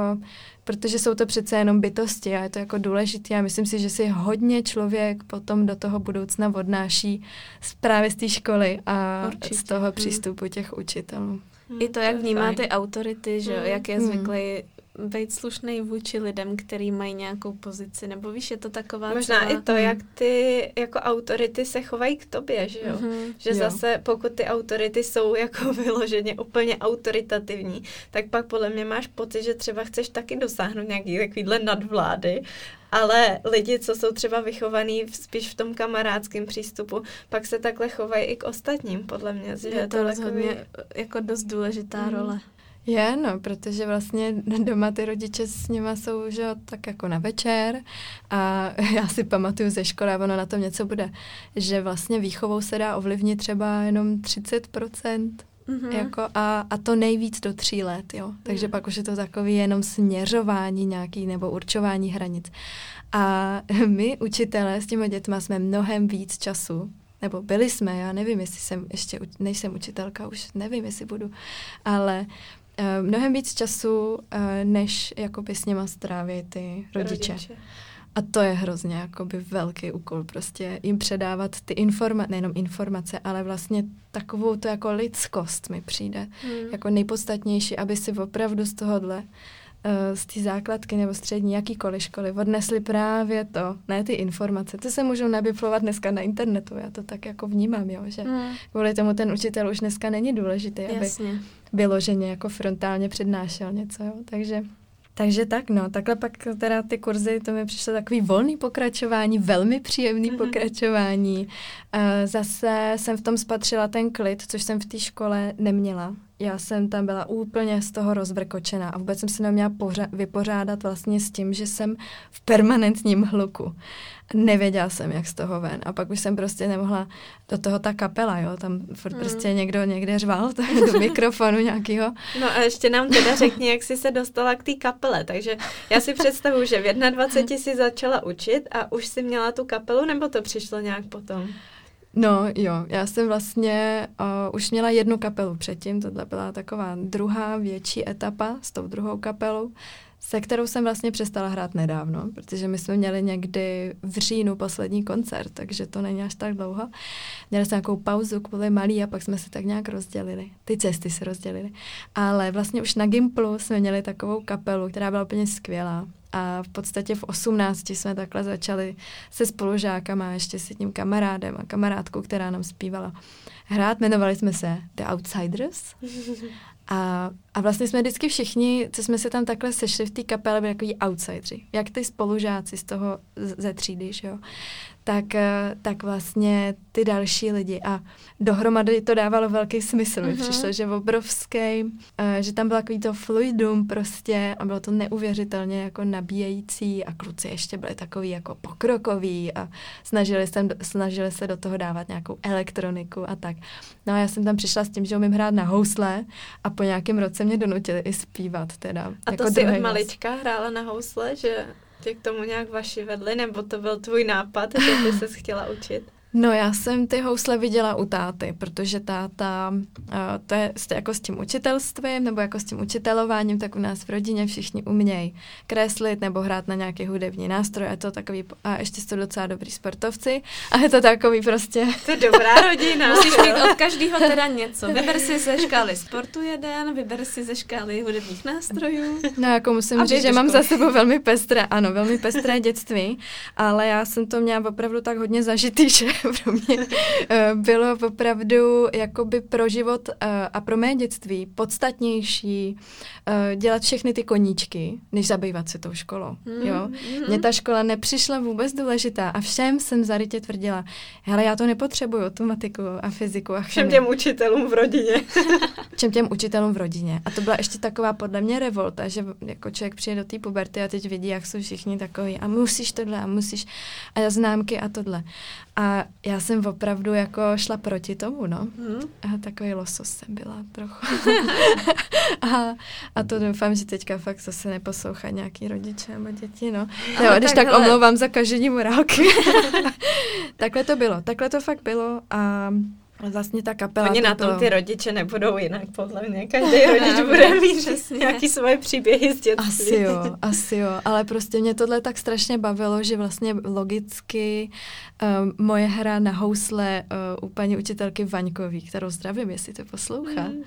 Speaker 3: protože jsou to přece jenom bytosti a je to jako důležité a myslím si, že si hodně člověk potom do toho budoucna odnáší z právě z té školy a Určitě. z toho hmm. přístupu těch učitelů.
Speaker 1: I to, jak vnímá ty autority, že hmm. jak je zvyklý být slušný vůči lidem, který mají nějakou pozici, nebo víš, je to taková
Speaker 2: Možná celá... i to, jak ty jako autority se chovají k tobě, že jo? Mm-hmm. Že jo. zase pokud ty autority jsou jako vyloženě úplně autoritativní, tak pak podle mě máš pocit, že třeba chceš taky dosáhnout nějaký takovýhle nadvlády, ale lidi, co jsou třeba vychovaní spíš v tom kamarádském přístupu, pak se takhle chovají i k ostatním, podle mě.
Speaker 1: Že je to, to rozhodně takový... jako dost důležitá mm. role.
Speaker 3: Je, no, protože vlastně doma ty rodiče s nima jsou, že tak jako na večer a já si pamatuju ze školy, a ono na tom něco bude, že vlastně výchovou se dá ovlivnit třeba jenom 30%. Mm-hmm. Jako a, a to nejvíc do tří let, jo. Takže mm. pak už je to takový jenom směřování nějaký nebo určování hranic. A my, učitelé, s těmi dětma jsme mnohem víc času nebo byli jsme, já nevím, jestli jsem ještě, nejsem učitelka, už nevím, jestli budu, ale uh, mnohem víc času, uh, než jakoby s něma stráví ty rodiče. rodiče. A to je hrozně jakoby velký úkol, prostě jim předávat ty informace, nejenom informace, ale vlastně takovou to jako lidskost mi přijde hmm. jako nejpodstatnější, aby si opravdu z tohohle Eh, z té základky nebo střední, jakýkoliv školy, odnesli právě to, ne ty informace. To se můžou nabiflovat dneska na internetu, já to tak jako vnímám, jo, že hmm. kvůli tomu ten učitel už dneska není důležitý, Jasně. aby vyloženě jako frontálně přednášel něco, jo, takže takže tak, no, takhle pak teda ty kurzy, to mi přišlo takový volný pokračování, velmi příjemný mm-hmm. pokračování. Uh, zase jsem v tom spatřila ten klid, což jsem v té škole neměla já jsem tam byla úplně z toho rozvrkočená a vůbec jsem se neměla pořa- vypořádat vlastně s tím, že jsem v permanentním hluku. Nevěděla jsem, jak z toho ven. A pak už jsem prostě nemohla do toho ta kapela, jo, tam furt mm. prostě někdo někde řval do mikrofonu nějakého.
Speaker 2: No a ještě nám teda řekni, jak jsi se dostala k té kapele. Takže já si představuji, že v 21 si začala učit a už si měla tu kapelu, nebo to přišlo nějak potom?
Speaker 3: No jo, já jsem vlastně uh, už měla jednu kapelu předtím, tohle byla taková druhá větší etapa s tou druhou kapelou, se kterou jsem vlastně přestala hrát nedávno, protože my jsme měli někdy v říjnu poslední koncert, takže to není až tak dlouho. Měli jsme nějakou pauzu kvůli malý a pak jsme se tak nějak rozdělili. Ty cesty se rozdělily. Ale vlastně už na Gimplu jsme měli takovou kapelu, která byla úplně skvělá. A v podstatě v 18 jsme takhle začali se spolužákama, ještě s tím kamarádem a kamarádkou, která nám zpívala hrát. Jmenovali jsme se The Outsiders. A, a vlastně jsme vždycky všichni, co jsme se tam takhle sešli v té kapele, byli takový outsidři. Jak ty spolužáci z toho ze třídy, že jo tak, eh, tak vlastně ty další lidi. A dohromady to dávalo velký smysl. Mm-hmm. Mi mhm. přišlo, že obrovský, eh, že tam bylo takový to fluidum prostě a bylo to neuvěřitelně jako nabíjející a kluci ještě byli takový jako pokrokoví a snažili se, snažili se do toho dávat nějakou elektroniku a tak. No a já jsem tam přišla s tím, že umím hrát na housle a po nějakém roce mě donutili i zpívat teda.
Speaker 2: A jako to si od malička hrála na housle, že tě k tomu nějak vaši vedli, nebo to byl tvůj nápad, že ty se chtěla učit?
Speaker 3: No já jsem ty housle viděla u táty, protože táta, uh, to je jako s tím učitelstvím, nebo jako s tím učitelováním, tak u nás v rodině všichni umějí kreslit nebo hrát na nějaký hudební nástroj a to takový, a ještě jsou docela dobrý sportovci a je to takový prostě...
Speaker 2: To je dobrá rodina.
Speaker 1: Musíš mít od každého teda něco. Vyber si ze škály sportu jeden, vyber si ze škály hudebních nástrojů.
Speaker 3: No jako musím říct, že mám za sebou velmi pestré, ano, velmi pestré dětství, ale já jsem to měla opravdu tak hodně zažitý, že pro mě eh, bylo opravdu jakoby pro život eh, a pro mé dětství podstatnější eh, dělat všechny ty koníčky, než zabývat se tou školou. Mm, jo? Mm. Mně ta škola nepřišla vůbec důležitá a všem jsem zarytě tvrdila, hele, já to nepotřebuju, tu matiku a fyziku a
Speaker 2: chemii. Všem těm učitelům v rodině.
Speaker 3: všem těm učitelům v rodině. A to byla ještě taková podle mě revolta, že jako člověk přijde do té puberty a teď vidí, jak jsou všichni takový a musíš tohle a musíš a známky a tohle. A já jsem opravdu jako šla proti tomu, no. Hmm. A takový losos jsem byla trochu. a, a to doufám, že teďka fakt zase neposlouchá nějaký rodiče nebo děti, no. Jo, když tak, tak omlouvám za kažení morálky. takhle to bylo, takhle to fakt bylo a Vlastně ta kapela...
Speaker 2: Oni na tom ty rodiče nebudou jinak, podle mě. Každý rodič bude mít přesně nějaký svoje příběhy z dětství.
Speaker 3: Asi jo, asi jo. Ale prostě mě tohle tak strašně bavilo, že vlastně logicky um, moje hra na housle uh, u paní učitelky Vaňkový, kterou zdravím, jestli to poslouchá, mm.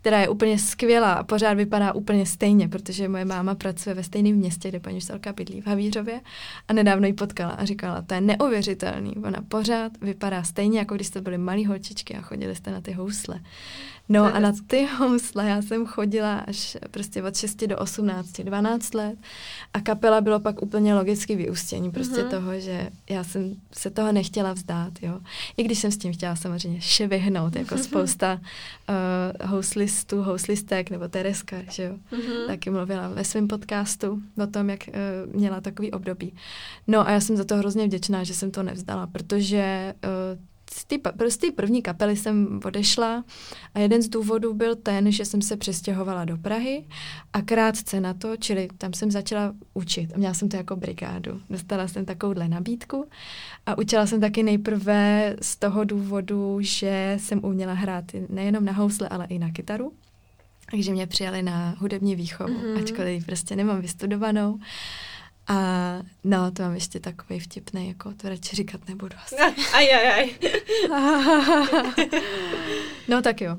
Speaker 3: která je úplně skvělá a pořád vypadá úplně stejně, protože moje máma pracuje ve stejném městě, kde paní učitelka bydlí v Havířově a nedávno ji potkala a říkala, to je neuvěřitelný, ona pořád vypadá stejně, jako když jste byli malí holči holčičky a chodili jste na ty housle. No a na ty housle já jsem chodila až prostě od 6 do 18, 12 let a kapela bylo pak úplně logicky vyústění prostě uh-huh. toho, že já jsem se toho nechtěla vzdát, jo. I když jsem s tím chtěla samozřejmě ševihnout, jako uh-huh. spousta uh, houslistů, houslistek nebo Tereska, že jo. Uh-huh. Taky mluvila ve svém podcastu o tom, jak uh, měla takový období. No a já jsem za to hrozně vděčná, že jsem to nevzdala, protože uh, z té prostě první kapely jsem odešla a jeden z důvodů byl ten, že jsem se přestěhovala do Prahy a krátce na to, čili tam jsem začala učit. Měla jsem to jako brigádu. Dostala jsem takovouhle nabídku a učila jsem taky nejprve z toho důvodu, že jsem uměla hrát nejenom na housle, ale i na kytaru. Takže mě přijali na hudební výchovu, mm-hmm. ačkoliv prostě nemám vystudovanou. A no, to mám ještě takový vtipný, jako to radši říkat nebudu asi.
Speaker 2: Aj, aj, aj.
Speaker 3: no tak jo.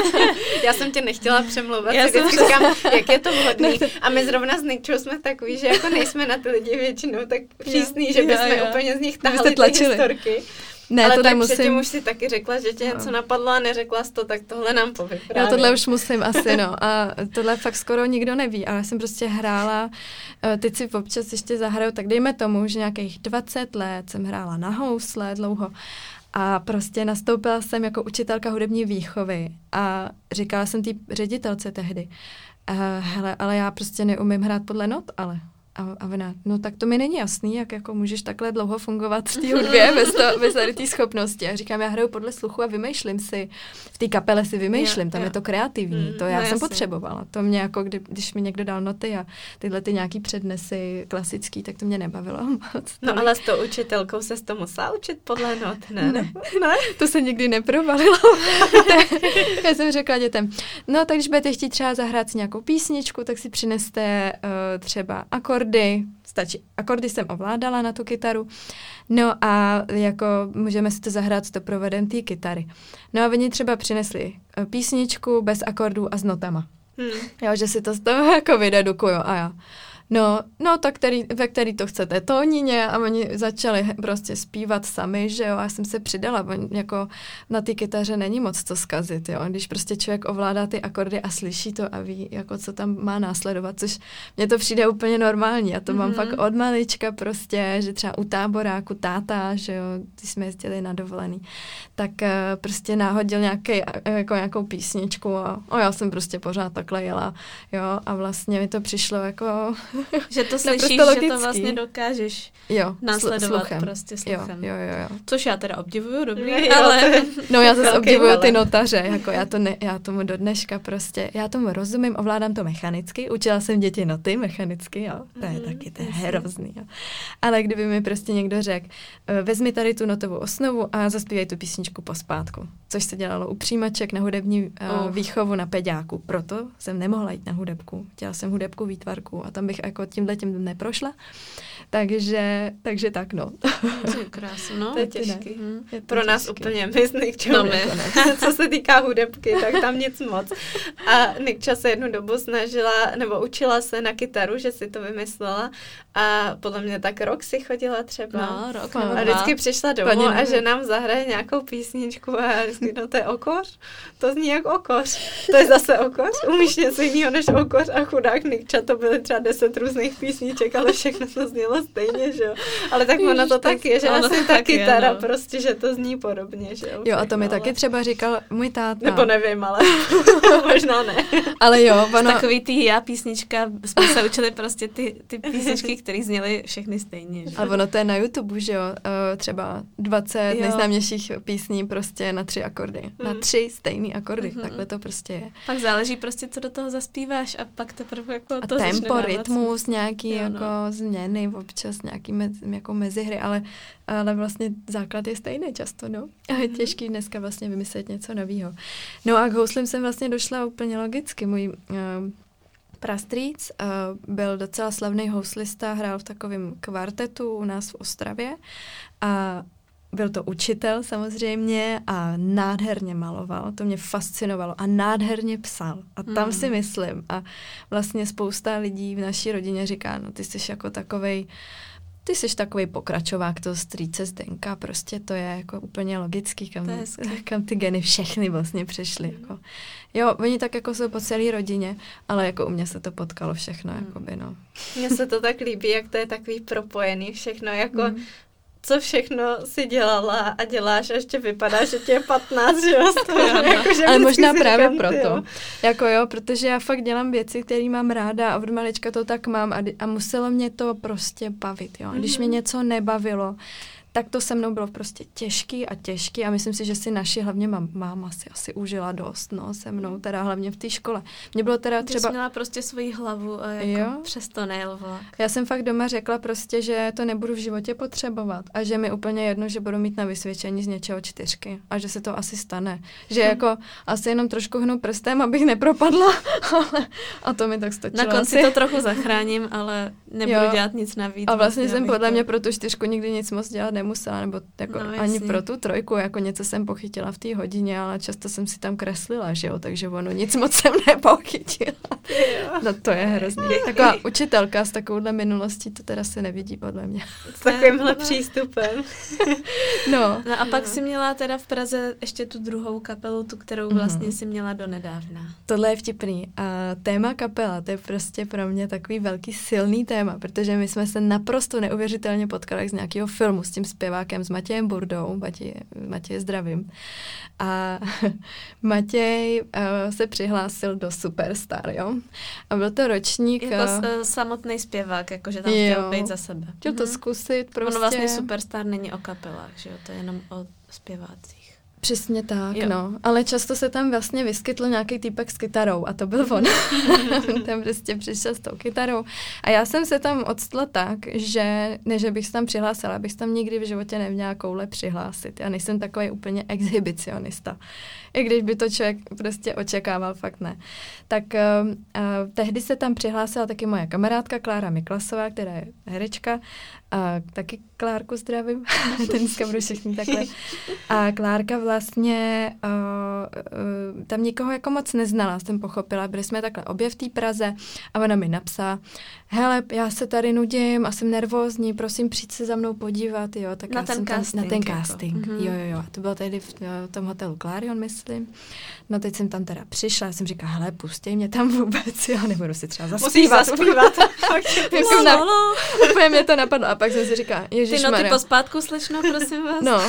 Speaker 2: Já jsem tě nechtěla přemlouvat, Já jsem říkám, jak je to vhodný. A my zrovna s Nikčou jsme takový, že jako nejsme na ty lidi většinou tak přísný, že bychom úplně z nich tahali ty historky. Ne, Ale to tak nemusím. předtím už si taky řekla, že tě něco no. napadlo a neřekla jsi to, tak tohle nám poví.
Speaker 3: Já tohle už musím asi, no. A tohle fakt skoro nikdo neví. A já jsem prostě hrála, eh, teď si občas ještě zahraju, tak dejme tomu, že nějakých 20 let jsem hrála na housle dlouho. A prostě nastoupila jsem jako učitelka hudební výchovy a říkala jsem té ředitelce tehdy, uh, hele, ale já prostě neumím hrát podle not, ale a, a ona, no tak to mi není jasný, jak jako můžeš takhle dlouho fungovat v té hudbě bez, to, bez tady té schopnosti. A říkám, já hraju podle sluchu a vymýšlím si, v té kapele si vymýšlím, tam jo. je to kreativní, mm, to já no jsem jasný. potřebovala. To mě jako, kdy, když mi někdo dal noty a tyhle ty nějaký přednesy klasický, tak to mě nebavilo moc.
Speaker 2: No ale s tou učitelkou se to musela učit podle not, ne?
Speaker 3: Ne, ne? to se nikdy neprovalilo. já jsem řekla dětem, no tak když budete chtít třeba zahrát si nějakou písničku, tak si přineste uh, třeba akord akordy, stačí, akordy jsem ovládala na tu kytaru, no a jako můžeme si to zahrát s doprovodem té kytary. No a oni třeba přinesli eh, písničku bez akordů a s notama. Hmm. Jo, že si to z toho jako vydedukuju a já. No, no tak který, ve který to chcete tónině a oni začali prostě zpívat sami, že jo, a já jsem se přidala, jako na té kytaře není moc co zkazit, jo, když prostě člověk ovládá ty akordy a slyší to a ví, jako co tam má následovat, což mně to přijde úplně normální a to mm-hmm. mám mhm. fakt od malička prostě, že třeba u táboráku táta, že jo, když jsme jezdili na dovolený, tak uh, prostě náhodil nějaký, jako nějakou písničku a, a já jsem prostě pořád takhle jela, jo, a vlastně mi to přišlo jako
Speaker 1: že to slyšíš, že to vlastně dokážeš
Speaker 3: Jo,
Speaker 1: následovat
Speaker 3: sluchem.
Speaker 1: prostě
Speaker 3: Jo,
Speaker 1: sluchem.
Speaker 3: jo, jo, jo.
Speaker 1: Což já teda obdivuju, dobrý,
Speaker 2: Jo,
Speaker 1: ale...
Speaker 3: No já zase obdivuju ty notaře, jako já, to ne, já tomu do dneška prostě, já tomu rozumím, ovládám to mechanicky, učila jsem děti noty mechanicky, jo, to je
Speaker 2: Mhm,
Speaker 3: taky, to je
Speaker 2: jasně.
Speaker 3: hrozný, jo. Ale kdyby mi prostě někdo řekl, eh, vezmi tady tu notovou osnovu a zaspívej tu písničku pospátku, což se dělalo u přijímaček na hudební uh,
Speaker 1: Oh.
Speaker 3: výchovu na peďáku, proto jsem nemohla jít na hudebku, chtěla jsem hudebku výtvarku a tam bych jako tímhle tím neprošla, takže, takže tak no.
Speaker 1: Ty krásu, no.
Speaker 2: To je
Speaker 3: ty ne.
Speaker 2: těžký.
Speaker 3: Je to
Speaker 2: Pro nás
Speaker 3: těžký.
Speaker 2: úplně my s Nikčou.
Speaker 1: No.
Speaker 2: Co se týká hudebky, tak tam nic moc. A Nikča se jednu dobu snažila, nebo učila se na kytaru, že si to vymyslela. A podle mě tak rok si chodila třeba.
Speaker 1: No, rok
Speaker 3: A
Speaker 1: nebo
Speaker 2: A vždycky přišla domů
Speaker 3: Paní
Speaker 2: a že nám zahraje nějakou písničku a vždycky, no to je okoř, to zní jak okoř, to je zase okoř, umíš něco jiného než okoř a chudák Nikča, to byly třeba deset různých písniček, ale všechno to znělo stejně, že jo. Ale tak ono to tak je, že
Speaker 1: ono
Speaker 2: asi
Speaker 1: to
Speaker 2: ta
Speaker 1: je,
Speaker 2: kytara
Speaker 1: no.
Speaker 2: prostě, že to zní podobně, že jo.
Speaker 3: Jo, a to mi
Speaker 2: všechno,
Speaker 3: taky
Speaker 2: ale-
Speaker 3: třeba říkal můj táta.
Speaker 2: Nebo nevím, ale možná ne.
Speaker 3: Ale jo, ono,
Speaker 1: Takový ty já písnička, jsme se učili prostě ty, ty písničky, které zněly všechny stejně. Že?
Speaker 3: ale ono to je na YouTube, že jo, uh, třeba 20
Speaker 1: Jo.
Speaker 3: nejznámějších písní prostě na tři akordy. Na
Speaker 2: Hmm.
Speaker 3: tři stejný akordy,
Speaker 1: Mhm.
Speaker 3: takhle to prostě je.
Speaker 1: Pak záleží prostě, co do toho zaspíváš a pak teprve jako
Speaker 3: A
Speaker 1: to
Speaker 3: tempo, rytmus, nějaký
Speaker 1: Jo, no.
Speaker 3: jako změny, občas nějaký mez, jako mezihry, ale, ale vlastně základ je stejný často, no. A je
Speaker 1: Mhm.
Speaker 3: těžký dneska vlastně vymyslet něco nového. No a k houslím jsem vlastně došla úplně logicky. Můj uh, prastrýc uh, byl docela slavný houslista, hrál v takovém kvartetu u nás v Ostravě a byl to učitel samozřejmě a nádherně maloval, to mě fascinovalo a nádherně psal. A tam
Speaker 1: Hmm.
Speaker 3: si myslím a vlastně spousta lidí v naší rodině říká, no ty jsi jako takovej, ty jsi takový pokračovák toho strýce Zdenka, prostě to je jako úplně logický, kam, kam ty geny všechny vlastně přešly. Jako. Jo, oni tak jako jsou po celé rodině, ale jako u mě se to potkalo všechno,
Speaker 1: Hmm.
Speaker 3: jakoby, no.
Speaker 2: Mně se to tak líbí, jak to je takový propojený všechno, jako
Speaker 3: Mm.
Speaker 2: Co všechno si dělala a děláš a ještě vypadá, že tě je 15, že jo? jako, že
Speaker 3: Ale možná právě
Speaker 2: říkám,
Speaker 3: proto.
Speaker 2: jo.
Speaker 3: Jako jo, protože já fakt dělám věci, které mám ráda a od malička to tak mám a, a muselo mě to prostě bavit, jo. Když mě
Speaker 2: Mhm.
Speaker 3: něco nebavilo, tak to se mnou bylo prostě těžký a těžký a myslím si, že si naši, hlavně mám, máma si asi užila dost, no, se mnou, teda hlavně v té škole. Mě bylo teda
Speaker 1: Třeba... měla prostě svoji hlavu a jako
Speaker 3: Jo.
Speaker 1: přesto nejel vlak.
Speaker 3: Já jsem fakt doma řekla prostě, že to nebudu v životě potřebovat a že mi úplně jedno, že budu mít na vysvědčení z něčeho čtyřky a že se to asi stane. Že
Speaker 1: Hm.
Speaker 3: jako asi jenom trošku hnu prstem, abych nepropadla, ale a to mi tak stačilo.
Speaker 1: Na konci
Speaker 3: asi.
Speaker 1: to trochu zachráním, ale nebudu
Speaker 3: Jo.
Speaker 1: dělat nic navíc.
Speaker 3: A vlastně jsem
Speaker 1: abych
Speaker 3: podle
Speaker 1: to-
Speaker 3: mě pro tu čtyřku nikdy nic moc dělat nemusela, nebo jako
Speaker 1: No,
Speaker 3: no, ani pro tu trojku, jako něco jsem pochytila v té hodině, ale často jsem si tam kreslila, že jo, takže ono nic moc jsem nepochytila.
Speaker 2: Jo.
Speaker 3: No to je hrozný. Taková učitelka s takovouhle minulostí to teda se nevidí podle mě.
Speaker 2: S takovýmhle přístupem.
Speaker 3: No,
Speaker 1: No a pak
Speaker 2: Jo.
Speaker 1: si měla teda v Praze ještě tu druhou kapelu, tu, kterou
Speaker 3: Mhm.
Speaker 1: vlastně si měla donedávna.
Speaker 3: tohle je vtipný. A téma kapela, to je prostě pro mě takový velký silný téma, protože my jsme se naprosto neuvěřitelně potkali z nějakého filmu s tím zpěvákem, s Matějem Burdou, Matěj, Matěj zdravím. A Matěj uh, se přihlásil do Superstar, jo? A byl to ročník...
Speaker 1: Jako s, samotný zpěvák, jakože tam
Speaker 3: jo.
Speaker 1: chtěl být za sebe.
Speaker 3: chtěl to
Speaker 1: Mhm.
Speaker 3: zkusit prostě.
Speaker 1: Ono vlastně Superstar není o kapelách, že jo, to je jenom o zpěvácích.
Speaker 3: Přesně tak,
Speaker 1: Jo.
Speaker 3: no. Ale často se tam vlastně vyskytl nějaký týpek s kytarou a to byl on. Tam prostě přišel s tou kytarou. A já jsem se tam odstla tak, že ne, že bych se tam přihlásila, abych se tam nikdy v životě neměla koule přihlásit. Já nejsem takový úplně exhibicionista. I když by to člověk prostě očekával, fakt ne. Tak uh, uh, tehdy se tam přihlásila taky moje kamarádka Klára Miklasová, která je herečka. A taky Klárku zdravím. Dneska budu všichni takhle. A Klárka vlastně uh, uh, tam nikoho jako moc neznala, jsem pochopila. Byli jsme takhle obě v té Praze a ona mi napsala, hele, já se tady nudím a jsem nervózní, prosím, přijď se za mnou podívat, jo. Tak
Speaker 1: Na
Speaker 3: já
Speaker 1: ten
Speaker 3: jsem tam,
Speaker 1: casting
Speaker 3: Na ten
Speaker 1: jako.
Speaker 3: casting,
Speaker 1: Mhm.
Speaker 3: jo, jo, jo. To bylo tady v eh, tom hotelu Clarion, myslím. No teď jsem tam teda přišla, já jsem říkala, hele, pustí mě tam vůbec, já nebudu si třeba
Speaker 2: Musíš
Speaker 3: zaspívat.
Speaker 2: zaspívat.
Speaker 3: Jako na, úplně mě to napadlo a pak jsem si říkala,
Speaker 1: Ty
Speaker 3: Ježíš
Speaker 1: noty pospátku, slečno, prosím vás.
Speaker 3: No,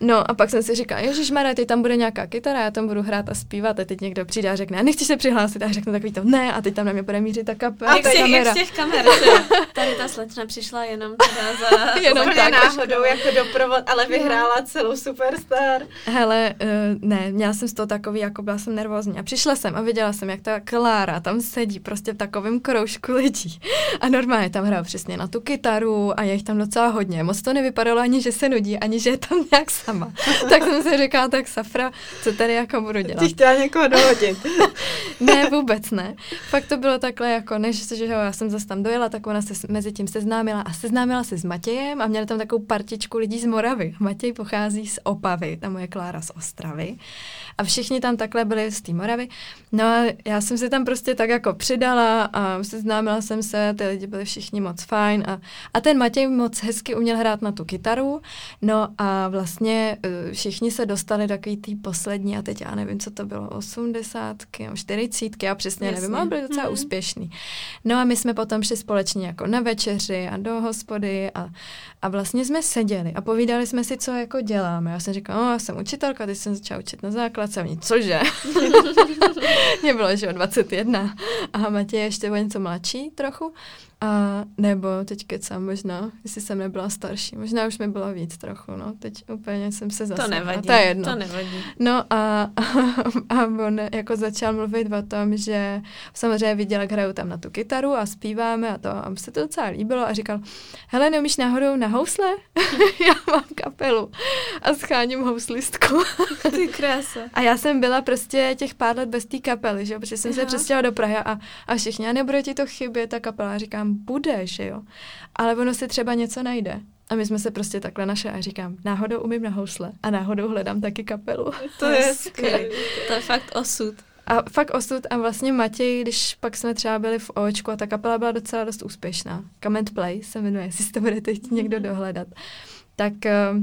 Speaker 3: no a pak jsem si říkala, Mara, teď tam bude nějaká kytara, já tam budu hrát a zpívat a teď někdo přijde a řekne, nechci se přihlásit a já řeknu takový to, ne, a teď tam na mě bude mířit ta kapela.
Speaker 2: A
Speaker 1: Jak z těch, jak
Speaker 3: kamera.
Speaker 1: z těch kamer? Tady ta slečna přišla jenom teda za...
Speaker 3: Jenom
Speaker 2: Úplně
Speaker 3: tak.
Speaker 2: náhodou jako doprovod, ale vyhrála celou Superstar.
Speaker 3: Hele, uh, ne, měla jsem z toho takový, jako byla jsem nervózní. A přišla jsem a viděla jsem, jak ta Klára tam sedí prostě v takovém kroužku lidí. A normálně tam hrál přesně na tu kytaru a je jich tam docela hodně. Moc to nevypadalo ani, že se nudí, ani, že je tam nějak sama. tak jsem si říkala, tak Safra, co tady jako budu dělat?
Speaker 2: Chtěla někoho dohodit.
Speaker 3: ne, vůbec ne. Fakt to bylo takhle jako, než že já jsem zase tam dojela, tak ona se mezi tím seznámila a seznámila se s Matějem a měla tam takovou partičku lidí z Moravy. Matěj pochází z Opavy, ta moje Klára z Ostravy. A všichni tam takhle byli z té Moravy. No a já jsem se tam prostě tak jako přidala a seznámila jsem se, ty lidi byli všichni moc fajn a, a ten Matěj moc hezky uměl hrát na tu kytaru. No a vlastně eh, všichni se dostali do takový tý poslední a teď já nevím, co to bylo, 80, 40, já přesně
Speaker 1: Jasně.
Speaker 3: nevím, ale byli docela
Speaker 2: Mhm.
Speaker 3: úspěšný. No a my jsme potom šli společně jako na večeři a do hospody a, a vlastně jsme seděli a povídali jsme si, co jako děláme. Já jsem říkala, no, já jsem učitelka, teď jsem začala učit na základce a oni, cože? Mě bylo, že o 21. A Matěj je ještě o něco mladší trochu. A nebo teď kecám možná, jestli jsem nebyla starší. Možná už mi bylo víc trochu, no. Teď úplně jsem se zase.
Speaker 1: To nevadí,
Speaker 3: To je jedno.
Speaker 1: to nevadí.
Speaker 3: No a, a on jako začal mluvit o tom, že samozřejmě viděl, jak hraju tam na tu kytaru a zpíváme a to a mu se to docela líbilo a říkal, hele, neumíš náhodou na housle? Já mám kapelu a scháním houslistku.
Speaker 1: Ty krása.
Speaker 3: A já jsem byla prostě těch pár let bez té kapely, že jo, protože jsem se
Speaker 2: Aha.
Speaker 3: přestěhovala do Prahy a, a všichni, a nebude ti to chybět, ta kapela. A říkám, bude, že jo. Ale ono si třeba něco najde. A my jsme se prostě takhle našli a říkám, náhodou umím na housle a náhodou hledám taky kapelu.
Speaker 2: To je skvělé.
Speaker 1: To je fakt osud.
Speaker 3: A fakt osud a vlastně Matěj, když pak jsme třeba byli v Očku a ta kapela byla docela dost úspěšná. Come and Play se jmenuje, jestli si to budete chtít někdo dohledat. Tak uh,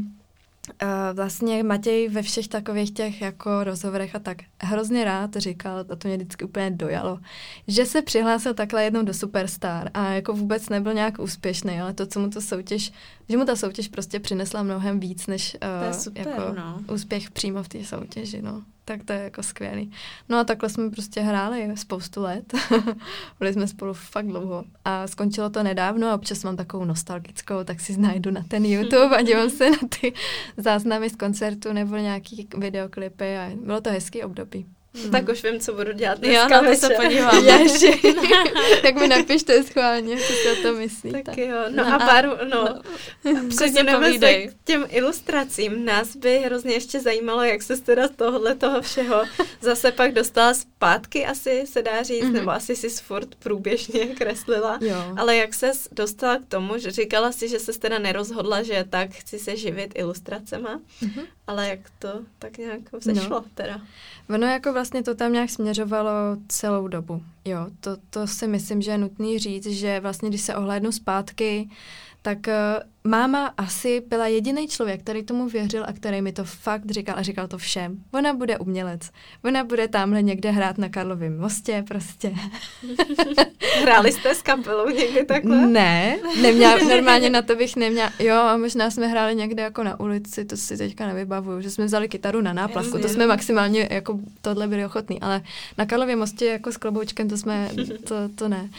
Speaker 3: vlastně Matěj ve všech takových těch jako rozhovorech a tak hrozně rád říkal, a to mě vždycky úplně dojalo, že se přihlásil takhle jednou do Superstar a jako vůbec nebyl nějak úspěšný, ale to, co mu to soutěž, že mu ta soutěž prostě přinesla mnohem víc, než uh,
Speaker 1: je super,
Speaker 3: jako
Speaker 1: no.
Speaker 3: úspěch přímo v té soutěži, no. Tak to je jako skvělý. No a takhle jsme prostě hráli spoustu let. Byli jsme spolu fakt dlouho. A skončilo to nedávno a občas mám takovou nostalgickou, tak si znajdu na ten YouTube a dívám se na ty záznamy z koncertu nebo nějaký videoklipy a bylo to hezký období.
Speaker 2: Tak už vím, co budu dělat
Speaker 1: Jo,
Speaker 2: dneska
Speaker 1: na to se podívám.
Speaker 3: Ježi, tak mi napište schválně, co si o to myslíte.
Speaker 2: Tak jo, no,
Speaker 1: No
Speaker 2: a pár, no,
Speaker 1: Přesně
Speaker 2: přesuneme se k těm ilustracím. Nás by hrozně ještě zajímalo, jak se teda z tohohle toho všeho zase pak dostala zpátky, asi se dá říct,
Speaker 3: Mhm.
Speaker 2: mm-hmm. nebo asi si furt průběžně kreslila.
Speaker 3: Jo.
Speaker 2: Ale jak se dostala k tomu, že říkala si, že se teda nerozhodla, že tak chci se živit ilustracema,
Speaker 3: Mhm.
Speaker 2: Ale jak to tak nějak vzešlo no. teda.
Speaker 3: Ono jako vlastně to tam nějak směřovalo celou dobu. Jo, to, to si myslím, že je nutný říct, že vlastně když se ohlédnu zpátky, tak uh, máma asi byla jediný člověk, který tomu věřil a který mi to fakt říkal a říkal to všem. Ona bude umělec. Ona bude tamhle někde hrát na Karlovém mostě prostě.
Speaker 2: Hráli jste s kapelou někdy takhle?
Speaker 3: Ne, neměla, normálně na to bych neměla. Jo, a možná jsme hráli někde jako na ulici, to si teďka nevybavuju, že jsme vzali kytaru na náplavku, to jsme maximálně jako tohle byli ochotní, ale na Karlově mostě jako s kloboučkem to jsme, to, to ne.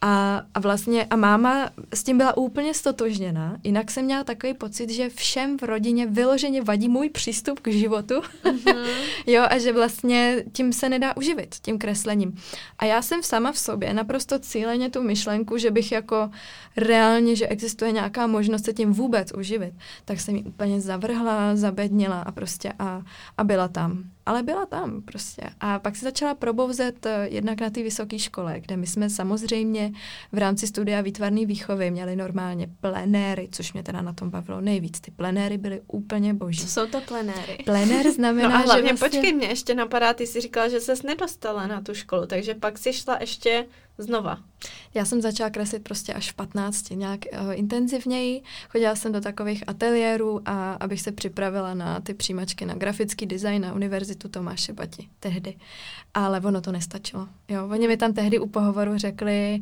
Speaker 3: A, a vlastně, a máma s tím byla úplně stotožněna, jinak jsem měla takový pocit, že všem v rodině vyloženě vadí můj přístup k životu, jo, a že vlastně tím se nedá uživit, tím kreslením. A já jsem sama v sobě naprosto cíleně tu myšlenku, že bych jako reálně, že existuje nějaká možnost se tím vůbec uživit, tak jsem ji úplně zavrhla, zabednila a prostě a, a byla tam. Ale byla tam prostě. A pak se začala probouzet eh, jednak na té vysoké škole, kde my jsme samozřejmě v rámci studia výtvarné výchovy měli normálně plenéry, což mě teda na tom bavilo nejvíc. Ty plenéry byly úplně boží.
Speaker 1: Co jsou to plenéry?
Speaker 3: Plenér znamená,
Speaker 2: No a hlavně,
Speaker 3: že vlastně...
Speaker 2: počkej, mě ještě napadá, ty jsi říkala, že ses nedostala na tu školu, takže pak si šla ještě znova.
Speaker 3: Já jsem začala kreslit prostě až v 15, nějak uh, intenzivněji. Chodila jsem do takových ateliérů, a abych se připravila na ty přijímačky na grafický design na Univerzitu Tomáše Bati tehdy. Ale ono to nestačilo. Jo, oni mi tam tehdy u pohovoru řekli,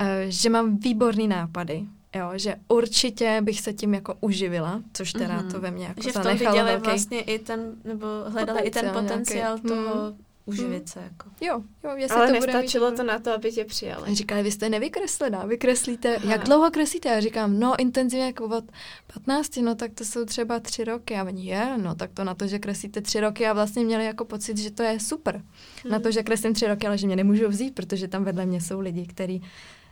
Speaker 3: uh, že mám výborný nápady, Jo, že určitě bych se tím jako uživila, což teda mm-hmm. to ve mně jako
Speaker 1: Že v tom viděli velký... vlastně i ten, nebo hledali i ten potenciál nějaký, toho mm uživit hmm. se. Jako.
Speaker 3: Jo, jo,
Speaker 2: jestli Ale to nestačilo bude to na to, aby tě přijali.
Speaker 3: Říkali, vy jste nevykreslená, vykreslíte, Aha. jak dlouho kreslíte? Já říkám, no intenzivně jako od 15, no tak to jsou třeba tři roky. A oni, je, no tak to na to, že kreslíte tři roky a vlastně měli jako pocit, že to je super. Hmm. Na to, že kreslím tři roky, ale že mě nemůžu vzít, protože tam vedle mě jsou lidi, kteří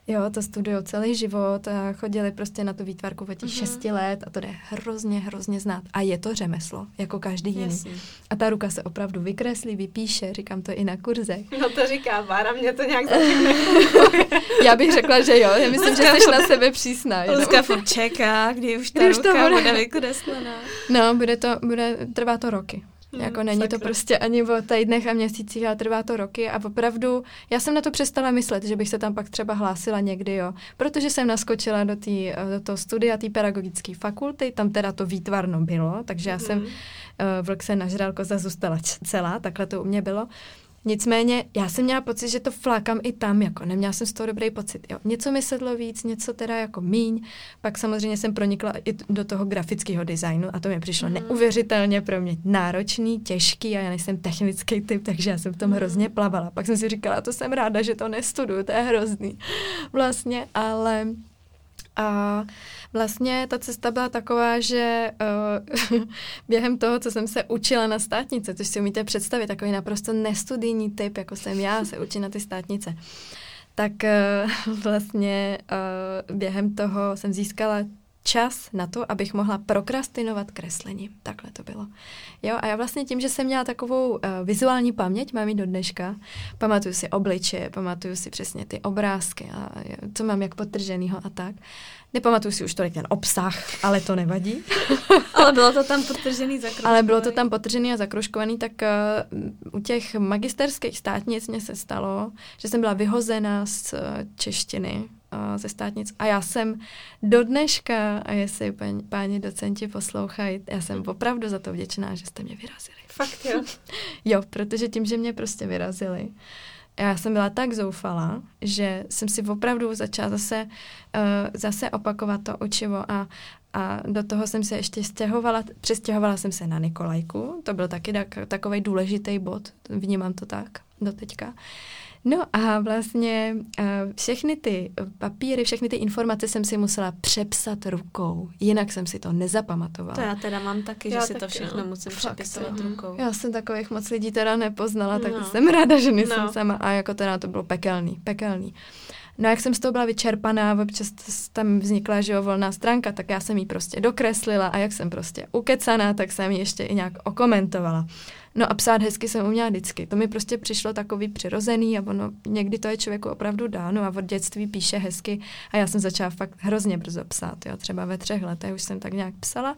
Speaker 3: Jo, to studují celý život a chodili prostě na tu výtvarku od těch mm-hmm. šesti let a to jde hrozně, hrozně znát. A je to řemeslo, jako každý jiný. Jasně. A ta ruka se opravdu vykreslí, vypíše, říkám to i na kurzech.
Speaker 2: No to říká Bára, mě to nějak
Speaker 3: Já bych řekla, že jo, já myslím, že jsi na sebe přísná.
Speaker 1: Luzka furt čeká, kdy už ta kdy ruka už to bude. bude vykreslená.
Speaker 3: No, bude to, bude, trvá to roky. Hmm, jako není sakra. to prostě ani o týdnech a měsících, ale trvá to roky a opravdu, já jsem na to přestala myslet, že bych se tam pak třeba hlásila někdy, jo, protože jsem naskočila do, tý, do toho studia té pedagogické fakulty, tam teda to výtvarno bylo, takže já hmm. jsem uh, vlk se nažral, koza zůstala celá, takhle to u mě bylo. Nicméně já jsem měla pocit, že to flákám i tam, jako neměla jsem z toho dobrý pocit. Jo. Něco mi sedlo víc, něco teda jako míň. Pak samozřejmě jsem pronikla i do toho grafického designu a to mi přišlo mm. neuvěřitelně pro mě náročný, těžký a já nejsem technický typ, takže já jsem v tom mm. hrozně plavala. Pak jsem si říkala, to jsem ráda, že to nestuduju, to je hrozný. Vlastně, ale a vlastně ta cesta byla taková, že uh, během toho, co jsem se učila na státnice, což si umíte představit, takový naprosto nestudijní typ, jako jsem já, se učí na ty státnice, tak uh, vlastně uh, během toho jsem získala čas na to, abych mohla prokrastinovat kreslení. Takhle to bylo. Jo, a já vlastně tím, že jsem měla takovou uh, vizuální paměť, mám ji do dneška, pamatuju si obličeje, pamatuju si přesně ty obrázky a co mám jak podtrženýho a tak. Nepamatuju si už tolik ten obsah, ale to nevadí.
Speaker 1: ale bylo to tam podtržený, zakroškovaný.
Speaker 3: Ale bylo to tam podtržený a zakroškovaný, tak uh, u těch magisterských státnic mě se stalo, že jsem byla vyhozena z uh, češtiny ze státnic. A já jsem do dneška, a jestli páni, páni docenti poslouchají, já jsem opravdu za to vděčná, že jste mě vyrazili.
Speaker 2: Fakt jo?
Speaker 3: jo, protože tím, že mě prostě vyrazili, já jsem byla tak zoufalá, že jsem si opravdu začala zase, uh, zase opakovat to učivo a, a do toho jsem se ještě stěhovala, přestěhovala jsem se na Nikolajku, to byl taky tak, takový důležitý bod, vnímám to tak do teďka. No a vlastně uh, všechny ty papíry, všechny ty informace jsem si musela přepsat rukou, jinak jsem si to nezapamatovala.
Speaker 1: To já teda mám taky, já že si taky, to všechno no. musím Fakt, přepisovat no. rukou.
Speaker 3: Já jsem takových moc lidí teda nepoznala, no. tak jsem ráda, že nejsem no. sama a jako teda to bylo pekelný, pekelný. No a jak jsem z toho byla vyčerpaná, občas tam vznikla, že jo, volná stránka, tak já jsem ji prostě dokreslila a jak jsem prostě ukecaná, tak jsem ji ještě i nějak okomentovala. No a psát hezky jsem uměla vždycky. To mi prostě přišlo takový přirozený a ono někdy to je člověku opravdu dáno a od dětství píše hezky a já jsem začala fakt hrozně brzo psát, jo, třeba ve třech letech už jsem tak nějak psala.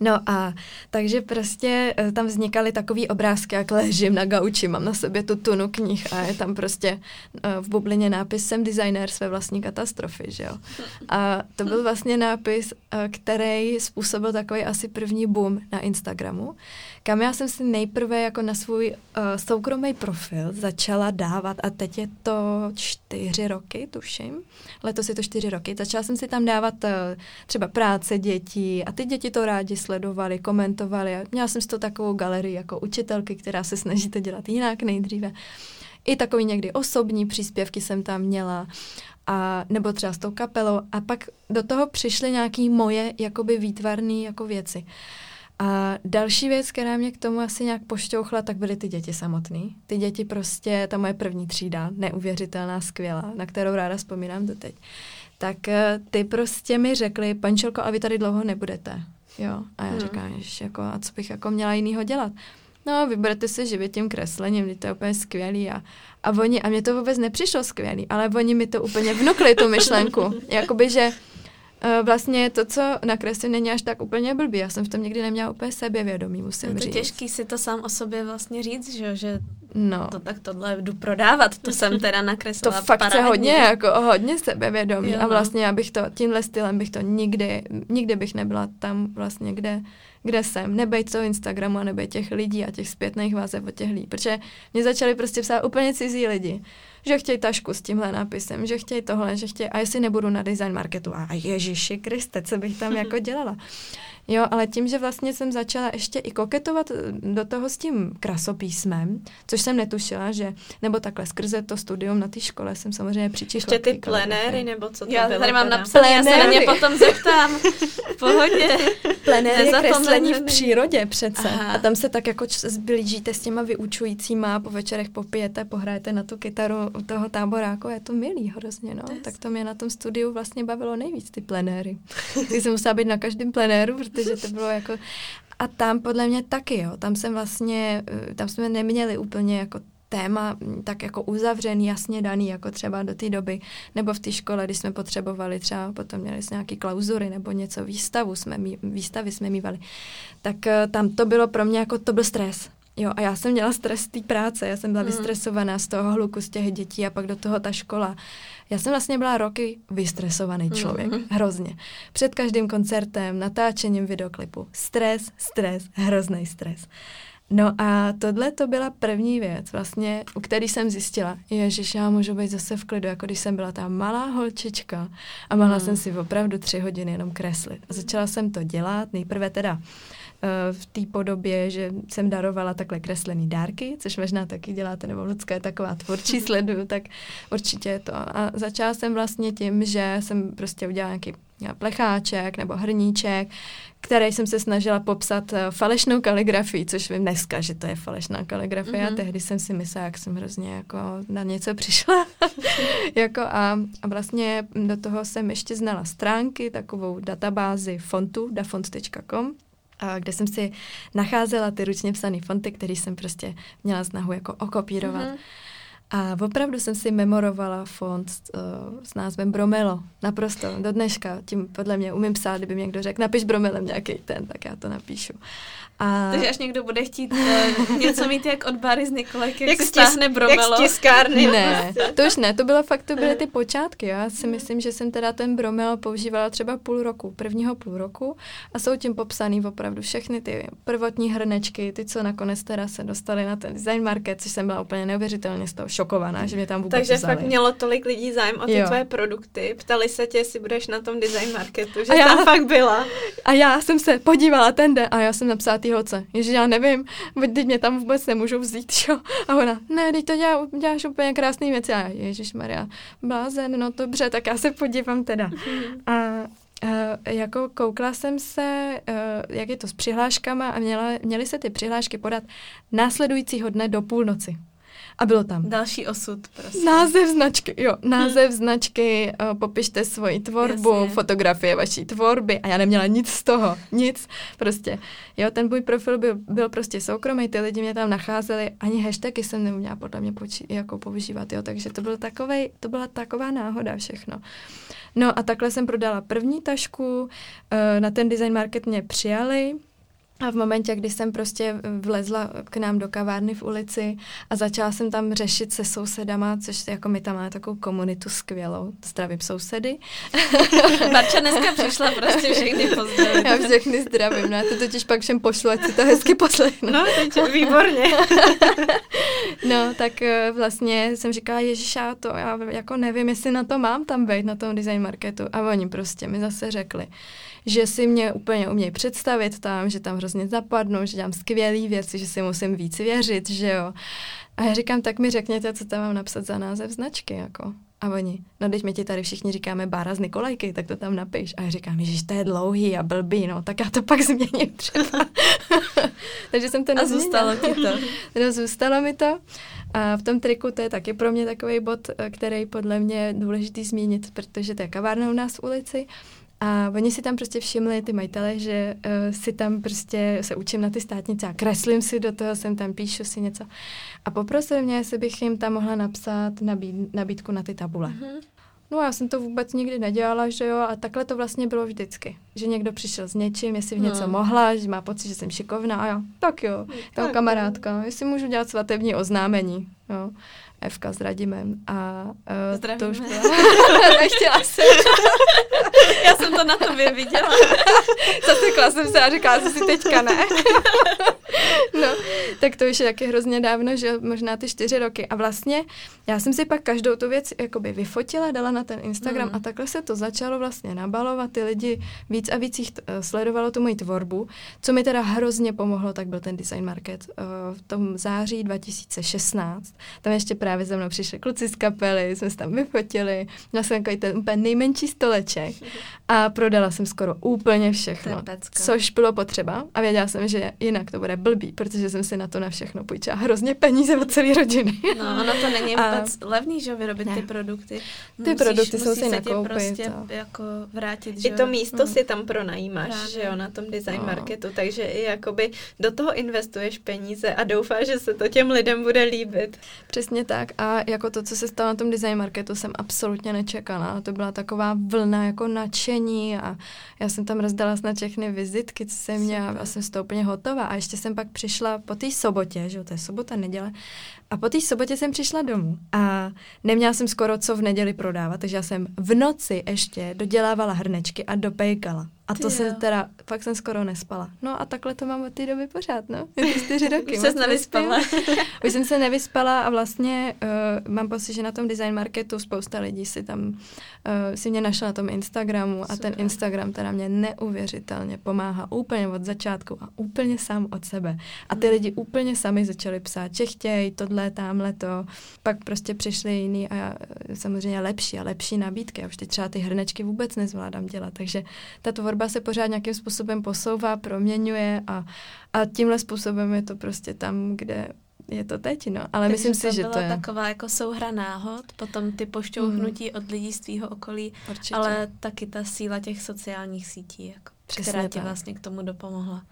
Speaker 3: No a takže prostě eh, tam vznikaly takové obrázky, jak ležím na gauči, mám na sobě tu tunu knih a je tam prostě uh, v bublině nápis jsem designér své vlastní katastrofy, že jo. A to byl vlastně nápis, uh, který způsobil takový asi první boom na Instagramu, kam já jsem si nejprve jako na svůj uh, soukromý profil začala dávat a teď je to čtyři roky, tuším. Letos je to čtyři roky. Začala jsem si tam dávat uh, třeba práce dětí a ty děti to rádi sledovali, komentovali. Měla jsem z toho takovou galerii jako učitelky, která se snaží to dělat jinak nejdříve. I takový někdy osobní příspěvky jsem tam měla, a, nebo třeba s tou kapelou. A pak do toho přišly nějaké moje jakoby výtvarné jako věci. A další věc, která mě k tomu asi nějak pošťouchla, tak byly ty děti samotný. Ty děti prostě, ta moje první třída, neuvěřitelná, skvělá, na kterou ráda vzpomínám doteď. Tak eh, ty prostě mi řekli, pančelko, a vy tady dlouho nebudete. Jo, a já hmm. říkám, že jako, a co bych jako měla jinýho dělat? No, vyberte si živit tím kreslením, to je úplně skvělý. A, a oni, a mě to vůbec nepřišlo skvělý, ale oni mi to úplně vnukli, tu myšlenku. Jakoby, že vlastně to, co nakreslím, není až tak úplně blbý. Já jsem v tom někdy neměla úplně sebevědomí, musím říct.
Speaker 1: Je to těžký si to sám o sobě vlastně říct, že, že no. to tak tohle jdu prodávat, to jsem teda nakreslila
Speaker 3: To fakt parádně. se hodně, jako hodně sebevědomí jo, no. a vlastně já bych to, tímhle stylem bych to nikdy, nikdy bych nebyla tam vlastně, kde, kde jsem. Nebejt toho Instagramu a nebejt těch lidí a těch zpětných vazeb od těch lidí, protože mě začali prostě psát úplně cizí lidi že chtějí tašku s tímhle nápisem, že chtějí tohle, že chtějí, a jestli nebudu na design marketu, a Ježiši Kriste, co bych tam jako dělala. Jo, ale tím, že vlastně jsem začala ještě i koketovat eh, do toho s tím krasopísmem, což jsem netušila, že, nebo takhle skrze to studium na té škole jsem samozřejmě přičichla.
Speaker 2: Ještě ty plenéry, nebo co to
Speaker 1: já
Speaker 2: bylo?
Speaker 1: tady mám napsané, já se na ně potom zeptám. V pohodě.
Speaker 3: Plenér je kreslení v přírodě přece.
Speaker 1: Aha.
Speaker 3: A tam se tak jako zblížíte s těma vyučujícíma, po večerech popijete, pohrajete na tu kytaru toho táboráku. Je to milý hrozně, no. Tak to mě na tom studiu vlastně bavilo nejvíc, ty plenéry. Ty jsem musela být na každém plenéru, protože to bylo jako... A tam podle mě taky, jo. Tam jsem vlastně, eh, tam jsme neměli úplně jako téma mm, tak jako uzavřený, jasně daný, jako třeba do té doby, nebo v té škole, když jsme potřebovali třeba, potom měli jsme nějaký klauzury nebo něco, výstavu jsme, mý, výstavy jsme mývali, tak eh, tam to bylo pro mě jako, to byl stres. Jo, a já jsem měla stres z té práce, já jsem byla
Speaker 2: Mhm.
Speaker 3: vystresovaná z toho hluku, z těch dětí a pak do toho ta škola. Já jsem vlastně byla roky vystresovaný člověk,
Speaker 2: Mhm.
Speaker 3: hrozně. Před každým koncertem, natáčením videoklipu. Stres, stres, hrozný stres. No a tohle to byla první věc, vlastně, u který jsem zjistila, ježiš, já můžu být zase v klidu, jako když jsem byla ta malá holčička a mohla
Speaker 2: Hmm.
Speaker 3: jsem si opravdu tři hodiny jenom kreslit. A začala jsem to dělat, nejprve teda eh, v té podobě, že jsem darovala takhle kreslený dárky, což možná taky děláte, nebo Lucka je taková tvůrčí, sleduju, tak určitě je to. A začala jsem vlastně tím, že jsem prostě udělala nějaký plecháček nebo hrníček, který jsem se snažila popsat eh, falešnou kaligrafii, což vím dneska, že to je falešná kaligrafie mm-hmm. a
Speaker 2: Mhm.
Speaker 3: tehdy jsem si myslela, jak jsem hrozně jako na něco přišla. jako a, a vlastně do toho jsem ještě znala stránky, takovou databázi fontu, dafont.com, kde jsem si nacházela ty ručně psané fonty, které jsem prostě měla snahu jako okopírovat.
Speaker 2: Mhm.
Speaker 3: A opravdu jsem si memorovala font uh, s názvem Bromelo. Naprosto, do dneška. Tím podle mě umím psát, kdyby mě někdo řekl, napiš Bromelem nějaký ten, tak já to napíšu. A
Speaker 1: Takže až někdo bude chtít uh, něco mít jak od Bary z Nikolajky, jak,
Speaker 2: Jak
Speaker 1: stáhne bromelo.
Speaker 2: Jak z tiskárny.
Speaker 3: ne, to už ne, to bylo fakt, to byly ty počátky. Já si myslím, že jsem teda ten bromel používala třeba půl roku, prvního půl roku a jsou tím popsaný opravdu všechny ty prvotní hrnečky, ty, co nakonec teda se dostaly na ten design market, což jsem byla úplně neuvěřitelně z toho šokovaná, že mě tam vůbec
Speaker 2: Takže
Speaker 3: vzali.
Speaker 2: fakt mělo tolik lidí zájem o ty
Speaker 3: Jo.
Speaker 2: tvoje produkty. Ptali se tě, jestli budeš na tom design marketu, že
Speaker 3: A já-
Speaker 2: tam fakt byla.
Speaker 3: A já jsem se podívala ten den a já jsem napsala té holce, že já nevím, buď teď mě tam vůbec nemůžou vzít, čo? A ona, ne, teď to dělá, děláš úplně krásný věci. A já, Ježíš Maria, blázen, no dobře, tak já se podívám teda. A Uh, jako koukla jsem se, uh, jak je to s přihláškama a měla, měly se ty přihlášky podat následujícího dne do půlnoci. A bylo tam
Speaker 1: Další osud prostě.
Speaker 3: Název značky, jo, název značky, uh, popište svoji tvorbu,
Speaker 1: Jasně.
Speaker 3: fotografie vaší tvorby a já neměla nic z toho, nic, prostě. Jo, ten můj profil byl, byl prostě soukromý, ty lidi mě tam nacházeli, ani hashtagy jsem neuměla podle mě poči- jako používat, jo, takže to, byl takovej, to byla taková náhoda všechno. No a takhle jsem prodala první tašku, uh, na ten design market mě přijali, a v momentě, kdy jsem prostě vlezla k nám do kavárny v ulici a začala jsem tam řešit se sousedama, což jako my tam máme takovou komunitu skvělou, zdravím sousedy.
Speaker 1: Barča dneska přišla prostě všechny pozdravit.
Speaker 3: Já všechny zdravím, no, já to totiž pak všem pošlu, ať si to hezky poslechnu.
Speaker 2: No, teď výborně.
Speaker 3: No, tak eh, vlastně jsem říkala, Ježíš, já to, já jako nevím, jestli na to mám tam být, na tom design marketu. A oni prostě mi zase řekli, že si mě úplně umějí představit tam, že tam hrozně zapadnou, že dělám skvělé věci, že si musím víc věřit, že jo. A já říkám, tak mi řekněte, co tam mám napsat za název značky, jako. A oni, no teď my ti tady všichni říkáme Bára z Nikolajky, tak to tam napiš. A já říkám, ježiš, to je dlouhý a blbý, no, tak já to pak změním třeba. Takže jsem to
Speaker 1: A
Speaker 3: nezměnila.
Speaker 1: zůstalo ti to.
Speaker 3: No, zůstalo mi to. A v tom triku to je taky pro mě takový bod, eh, který podle mě je důležitý zmínit, protože to je kavárna u nás v ulici. A oni si tam prostě všimli, ty majitele, že uh, si tam prostě se učím na ty státnice a kreslím si do toho, jsem tam píšu si něco. A poprosili mě, jestli bych jim tam mohla napsat nabíd, nabídku na ty tabule.
Speaker 1: Mhm.
Speaker 3: No já jsem to vůbec nikdy nedělala, že jo, a takhle to vlastně bylo vždycky. Že někdo přišel s něčím, jestli v něco
Speaker 1: No.
Speaker 3: mohla, že má pocit, že jsem šikovná a jo, tak jo, jo
Speaker 2: Tak,
Speaker 3: kamarádka, jestli můžu dělat svatební oznámení, jo. Evka s Radimem a uh, to už
Speaker 1: Zdravíme.
Speaker 3: byla. Nechtěla jsem.
Speaker 1: Já jsem to na tobě viděla.
Speaker 3: Zasekla jsem se a říkala jsem si teďka ne. no, tak to už je taky hrozně dávno, že možná ty čtyři roky. A vlastně já jsem si pak každou tu věc jakoby vyfotila, dala na ten Instagram mm. a takhle se to začalo vlastně nabalovat. Ty lidi víc a víc jich uh, sledovalo tu moji tvorbu. Co mi teda hrozně pomohlo, tak byl ten design market uh, v tom září 2016. Tam ještě právě za mnou přišli kluci z kapely, jsme se tam vyfotili. Měla jsem takový ten úplně nejmenší stoleček a prodala jsem skoro úplně všechno, což bylo potřeba a věděla jsem, že jinak to bude blbý, protože jsem si na to na všechno půjčila hrozně peníze od celé rodiny.
Speaker 1: No, ono to není vůbec a... levný, že vyrobit ne. ty produkty.
Speaker 3: Ty musíš, produkty jsou si nakoupit.
Speaker 1: prostě a... jako vrátit, že
Speaker 2: I to místo hmm. si tam pronajímáš, Právě. že jo, na tom design no. marketu, takže i jakoby do toho investuješ peníze a doufáš, že se to těm lidem bude líbit.
Speaker 3: Přesně tak a jako to, co se stalo na tom design marketu, jsem absolutně nečekala. To byla taková vlna jako nadšení a já jsem tam rozdala snad všechny vizitky, co jsem měla a jsem z toho úplně hotová. A ještě jsem pak přišla po té sobotě, že jo, to je sobota, neděle, a po té sobotě jsem přišla domů a neměla jsem skoro co v neděli prodávat, takže já jsem v noci ještě dodělávala hrnečky a dopejkala. A to jsem teda, fakt jsem skoro nespala. No a takhle to mám od té doby pořád, no. Je to čtyři roky.
Speaker 1: Už se nevyspala.
Speaker 3: Už jsem se nevyspala a vlastně uh, mám pocit, že na tom design marketu spousta lidí si tam, uh, si mě našla na tom Instagramu Super. a ten Instagram teda mě neuvěřitelně pomáhá úplně od začátku a úplně sám od sebe. A ty hmm. lidi úplně sami začali psát, že chtějí tohle, tamhle to. Pak prostě přišly jiný a eh, samozřejmě lepší a lepší nabídky. Já už teď třeba ty hrnečky vůbec nezvládám dělat, takže ta tvorba tvorba se pořád nějakým způsobem posouvá, proměňuje a, a tímhle způsobem je to prostě tam, kde je to teď, no. Ale Takže myslím si, že to je...
Speaker 1: taková jako souhra náhod, potom ty pošťouhnutí mm. od lidí z tvýho okolí, Určitě. ale taky ta síla těch sociálních sítí, jako, Přesně která ti vlastně k tomu dopomohla.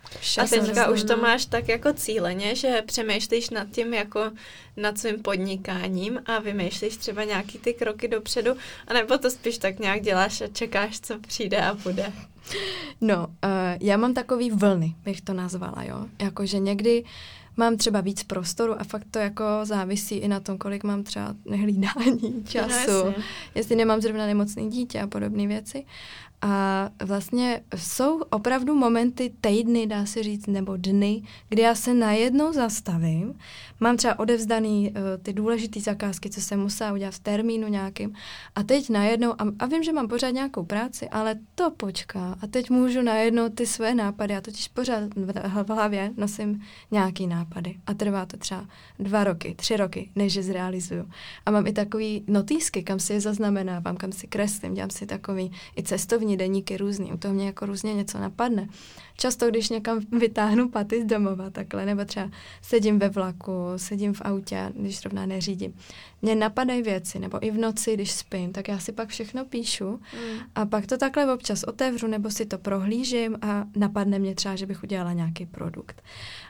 Speaker 2: A teďka už to máš tak jako cíleně, že přemýšlíš nad tím jako nad svým podnikáním a vymýšlíš třeba nějaký ty kroky dopředu, anebo to spíš tak nějak děláš a čekáš, co přijde a bude.
Speaker 3: No, uh, já mám takový vlny, bych to nazvala, jo. Jakože někdy mám třeba víc prostoru a fakt to jako závisí i na tom, kolik mám třeba nehlídání no, času, no, jestli nemám zrovna nemocný dítě a podobné věci. A vlastně jsou opravdu momenty, týdny, dá se říct, nebo dny, kdy já se najednou zastavím, mám třeba odevzdaný uh, ty důležité zakázky, co jsem musela udělat v termínu nějakým a teď najednou, a, a vím, že mám pořád nějakou práci, ale to počká a teď můžu najednou ty své nápady, já totiž pořád v hlavě nosím nějaký nápady a trvá to třeba dva roky, tři roky, než je zrealizuju. A mám i takový notýsky, kam si je zaznamenávám, kam si kreslím, dělám si takový i cestovní deníky různý, u toho mě jako různě něco napadne. Často, když někam vytáhnu paty z domova takhle, nebo třeba sedím ve vlaku, sedím v autě, když zrovna neřídím, mě napadají věci, nebo i v noci, když spím, tak já si pak všechno píšu mm. a pak to takhle občas otevřu, nebo si to prohlížím a napadne mě třeba, že bych udělala nějaký produkt.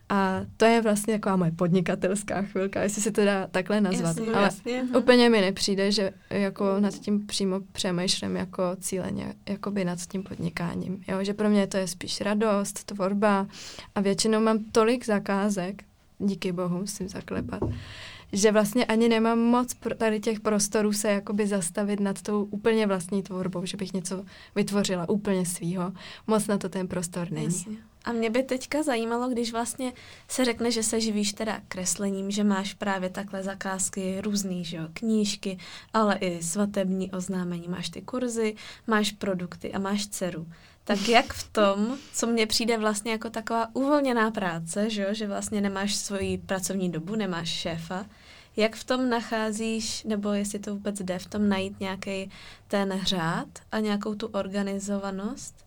Speaker 3: A to je vlastně taková moje podnikatelská chvilka, jestli se to dá takhle nazvat.
Speaker 2: Jasně,
Speaker 3: Ale
Speaker 2: jasně.
Speaker 3: Úplně mi nepřijde, že jako nad tím přímo přemýšlím jako cíleně, jakoby nad tím podnikáním. Jo? Že pro mě to je spíš radost, tvorba a většinou mám tolik zakázek, díky bohu musím zaklepat, že vlastně ani nemám moc tady těch prostorů se jakoby zastavit nad tou úplně vlastní tvorbou, že bych něco vytvořila úplně svýho. Moc na to ten prostor není. Jasně.
Speaker 1: A mě by teďka zajímalo, když vlastně se řekne, že se živíš teda kreslením, že máš právě takhle zakázky různý, že jo, knížky, ale i svatební oznámení, máš ty kurzy, máš produkty a máš dceru. Tak jak v tom, co mně přijde vlastně jako taková uvolněná práce, že, jo, že vlastně nemáš svoji pracovní dobu, nemáš šéfa, jak v tom nacházíš, nebo jestli to vůbec jde, v tom najít nějaký ten řád a nějakou tu organizovanost?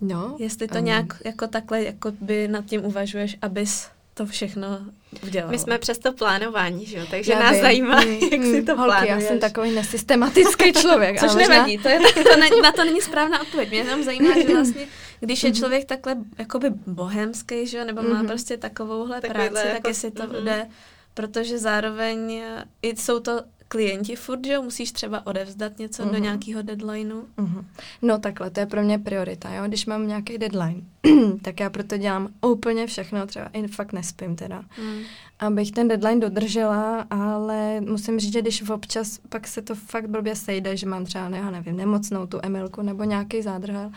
Speaker 3: No.
Speaker 1: Jestli to um, nějak jako takhle jako by nad tím uvažuješ, abys to všechno udělala.
Speaker 2: My jsme přes to plánování, že jo? takže já nás vím. zajímá, mm, jak si to holky, plánuješ.
Speaker 3: já jsem takový nesystematický člověk.
Speaker 1: Což nevadí, to je, to ne, na to není správná odpověď. Mě tam zajímá, že vlastně, když je mhm. člověk takhle jakoby bohemský, že jo, nebo má mm-hmm. prostě takovouhle Takovýhle práci, jako, tak jestli to mm-hmm. jde, protože zároveň i jsou to klienti furt, že musíš třeba odevzdat něco uh-huh. do mhm. nějakého deadlineu?
Speaker 3: Uh-huh. No takhle, to je pro mě priorita, jo. Když mám nějaký deadline, tak já proto dělám úplně všechno, třeba i fakt nespím teda, uh-huh. abych ten deadline dodržela, ale musím říct, že když občas pak se to fakt blbě sejde, že mám třeba, ne, já nevím, nemocnou tu Emilku nebo nějaký zádrhel,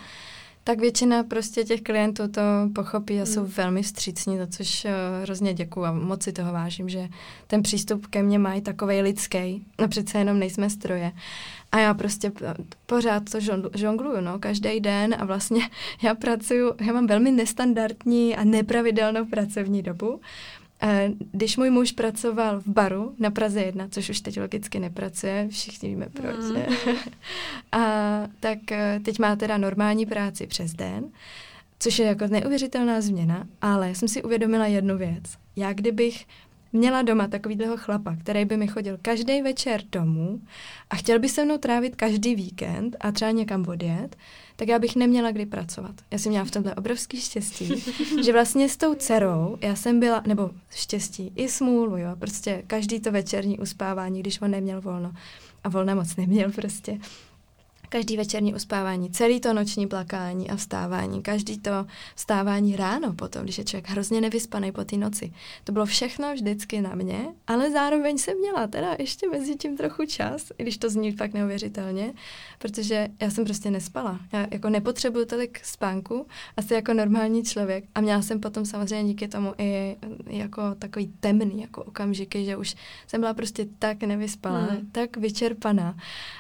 Speaker 3: tak většina prostě těch klientů to pochopí a jsou mm. velmi vstřícní, za což uh, hrozně děkuju a moc si toho vážím, že ten přístup ke mně mají takovej lidský. No přece jenom nejsme stroje. A já prostě pořád to žongluju, no, každý den a vlastně já pracuju, já mám velmi nestandardní a nepravidelnou pracovní dobu. Když můj muž pracoval v baru na Praze 1, což už teď logicky nepracuje, všichni víme proč, mm. a tak eh, teď má teda normální práci přes den, což je jako neuvěřitelná změna, ale jsem si uvědomila jednu věc. Já kdybych měla doma takovýhleho chlapa, který by mi chodil každý večer domů a chtěl by se mnou trávit každý víkend a třeba někam odjet, tak já bych neměla kdy pracovat. Já jsem měla v tomhle obrovský štěstí, že vlastně s tou dcerou já jsem byla, nebo štěstí i smůlu, jo, prostě každý to večerní uspávání, když on neměl volno a volna moc neměl prostě, Každý večerní uspávání, celý to noční plakání a vstávání, každý to vstávání ráno potom, když je člověk hrozně nevyspaný po té noci. To bylo všechno vždycky na mě, ale zároveň jsem měla teda ještě mezi tím trochu čas, i když to zní fakt neuvěřitelně, protože já jsem prostě nespala. Já jako nepotřebuju tolik spánku, asi jako normální člověk. A měla jsem potom samozřejmě díky tomu i jako takový temný jako okamžiky, že už jsem byla prostě tak nevyspalá, hmm. tak vyčerpaná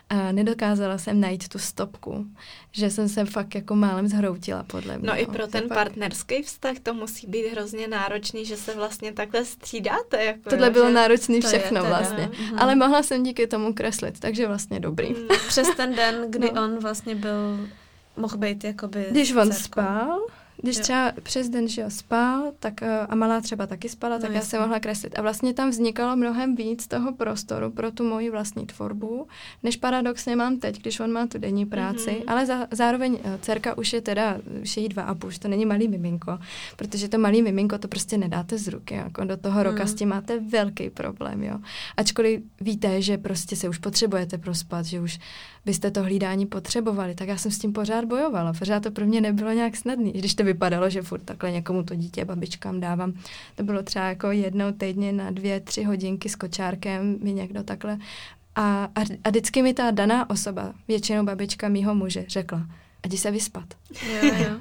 Speaker 3: a nedokázala jsem najít najít tu stopku, že jsem se fakt jako málem zhroutila podle mě.
Speaker 2: No i pro ten fakt... partnerský vztah to musí být hrozně náročný, že se vlastně takhle střídáte. Jako,
Speaker 3: Tohle bylo náročný všechno teda, vlastně, uh-huh. ale mohla jsem díky tomu kreslit, takže vlastně dobrý. Mm.
Speaker 1: Přes ten den, kdy no. on vlastně byl, mohl být jakoby
Speaker 3: Když on dcerkou. spal, když jo. třeba přes den, že jo, spal, tak eh, a malá třeba taky spala, no tak jasný. já jsem mohla kreslit. A vlastně tam vznikalo mnohem víc toho prostoru pro tu moji vlastní tvorbu, než paradoxně mám teď, když on má tu denní práci, mm-hmm. ale za, zároveň eh, dcerka už je teda, už je jí dva a půl, to není malý miminko, protože to malý miminko to prostě nedáte z ruky, jako do toho roka mm. s tím máte velký problém, jo. Ačkoliv víte, že prostě se už potřebujete prospat, že už byste to hlídání potřebovali, tak já jsem s tím pořád bojovala. Pořád to pro mě nebylo nějak snadné, když to vypadalo, že furt takhle někomu to dítě babičkám dávám. To bylo třeba jako jednou týdně na dvě, tři hodinky s kočárkem mi někdo takhle. A, a, a vždycky mi ta daná osoba, většinou babička mýho muže, řekla, jdi se vyspat.
Speaker 1: Jo, jo.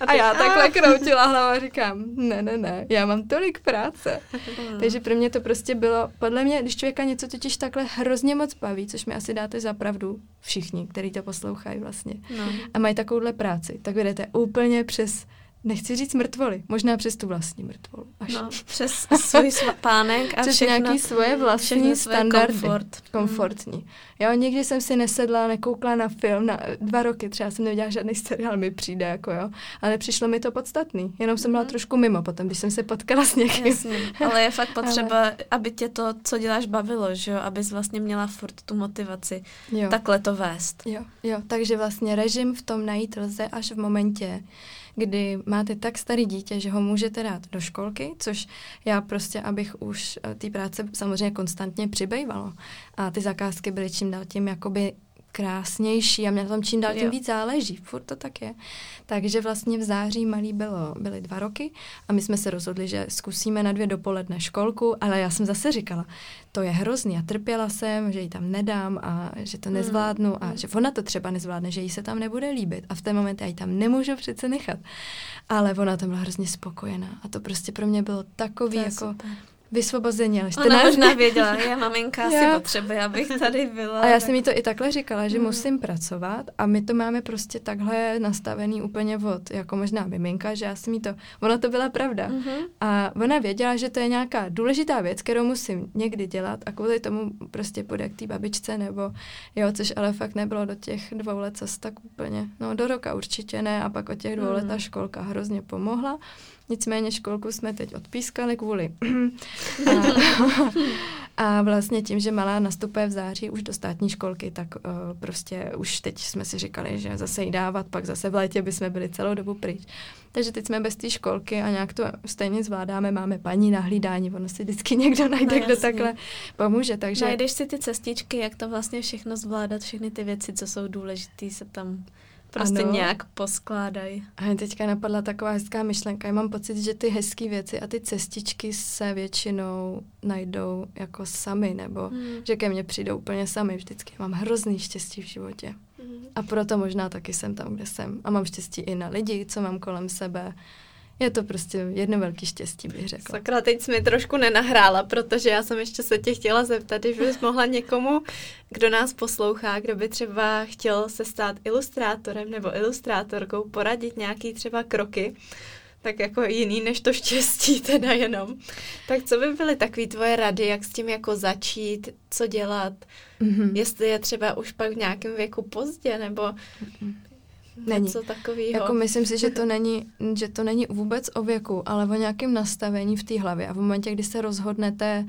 Speaker 3: A, a já a... takhle kroutila hlavu a říkám, ne, ne, ne, já mám tolik práce. Takže pro mě to prostě bylo, podle mě, když člověka něco totiž takhle hrozně moc baví, což mi asi dáte za pravdu všichni, kteří to poslouchají vlastně, no. a mají takovouhle práci, tak vedete úplně přes nechci říct mrtvoly, možná přes tu vlastní mrtvolu.
Speaker 1: Až. No, přes svůj pánek a
Speaker 3: přes
Speaker 1: všechno,
Speaker 3: nějaký svoje vlastní standardy.
Speaker 1: Komfort.
Speaker 3: Komfortní. Mm. Jo, někdy jsem si nesedla, nekoukla na film, na dva roky třeba jsem neviděla žádný seriál, mi přijde, jako jo. Ale přišlo mi to podstatný, jenom jsem byla mm. trošku mimo potom, když jsem se potkala s někým.
Speaker 1: Jasně, ale je fakt potřeba, ale... aby tě to, co děláš, bavilo, že jo, abys vlastně měla furt tu motivaci jo. takhle to vést.
Speaker 3: Jo, jo, takže vlastně režim v tom najít lze až v momentě, kdy máte tak starý dítě, že ho můžete dát do školky, což já prostě, abych už eh, té práce samozřejmě konstantně přibývalo. A ty zakázky byly čím dál tím jakoby krásnější a mě tam čím dál tím jo. víc záleží. Furt to tak je. Takže vlastně v září malý bylo, byly dva roky a my jsme se rozhodli, že zkusíme na dvě dopoledne školku, ale já jsem zase říkala, to je hrozný a trpěla jsem, že ji tam nedám a že to hmm. nezvládnu a že ona to třeba nezvládne, že jí se tam nebude líbit a v ten moment já ji tam nemůžu přece nechat. Ale ona tam byla hrozně spokojená a to prostě pro mě bylo takový jako... Super vysvobození. Ale
Speaker 1: Ona možná věděla, je maminka si potřebuje, abych tady byla.
Speaker 3: A já jsem jí to i takhle říkala, že hmm. musím pracovat a my to máme prostě takhle nastavený úplně od, jako možná miminka, že já jsem jí to, ona to byla pravda. Mm-hmm. A ona věděla, že to je nějaká důležitá věc, kterou musím někdy dělat a kvůli tomu prostě půjde k té babičce nebo jo, což ale fakt nebylo do těch dvou let zase tak úplně. No do roka určitě ne a pak od těch dvou mm. let ta školka hrozně pomohla. Nicméně školku jsme teď odpískali kvůli. a, a vlastně tím, že malá nastupuje v září už do státní školky, tak uh, prostě už teď jsme si říkali, že zase jí dávat, pak zase v létě by jsme byli celou dobu pryč. Takže teď jsme bez té školky a nějak to stejně zvládáme, máme paní na hlídání, ono si vždycky někdo najde, no, kdo takhle pomůže. Takže...
Speaker 1: Najdeš si ty cestičky, jak to vlastně všechno zvládat, všechny ty věci, co jsou důležité, se tam prostě ano. nějak poskládají.
Speaker 3: A teďka napadla taková hezká myšlenka. Já mám pocit, že ty hezké věci a ty cestičky se většinou najdou jako sami, nebo hmm. že ke mně přijdou úplně sami vždycky. Mám hrozný štěstí v životě. Mm. A proto možná taky jsem tam, kde jsem. A mám štěstí i na lidi, co mám kolem sebe. Je to prostě jedno velký štěstí, bych řekla.
Speaker 2: Sakra, teď jsi mi trošku nenahrála, protože já jsem ještě se tě chtěla zeptat, když bys mohla někomu, kdo nás poslouchá, kdo by třeba chtěl se stát ilustrátorem nebo ilustrátorkou, poradit nějaký třeba kroky, tak jako jiný než to štěstí teda jenom. Tak co by byly takové tvoje rady, jak s tím jako začít, co dělat, mm-hmm. jestli je třeba už pak v nějakém věku pozdě, nebo mm-hmm. Není. něco takového.
Speaker 3: Jako myslím si, že to, není, že to není vůbec o věku, ale o nějakém nastavení v té hlavě. A v momentě, kdy se rozhodnete,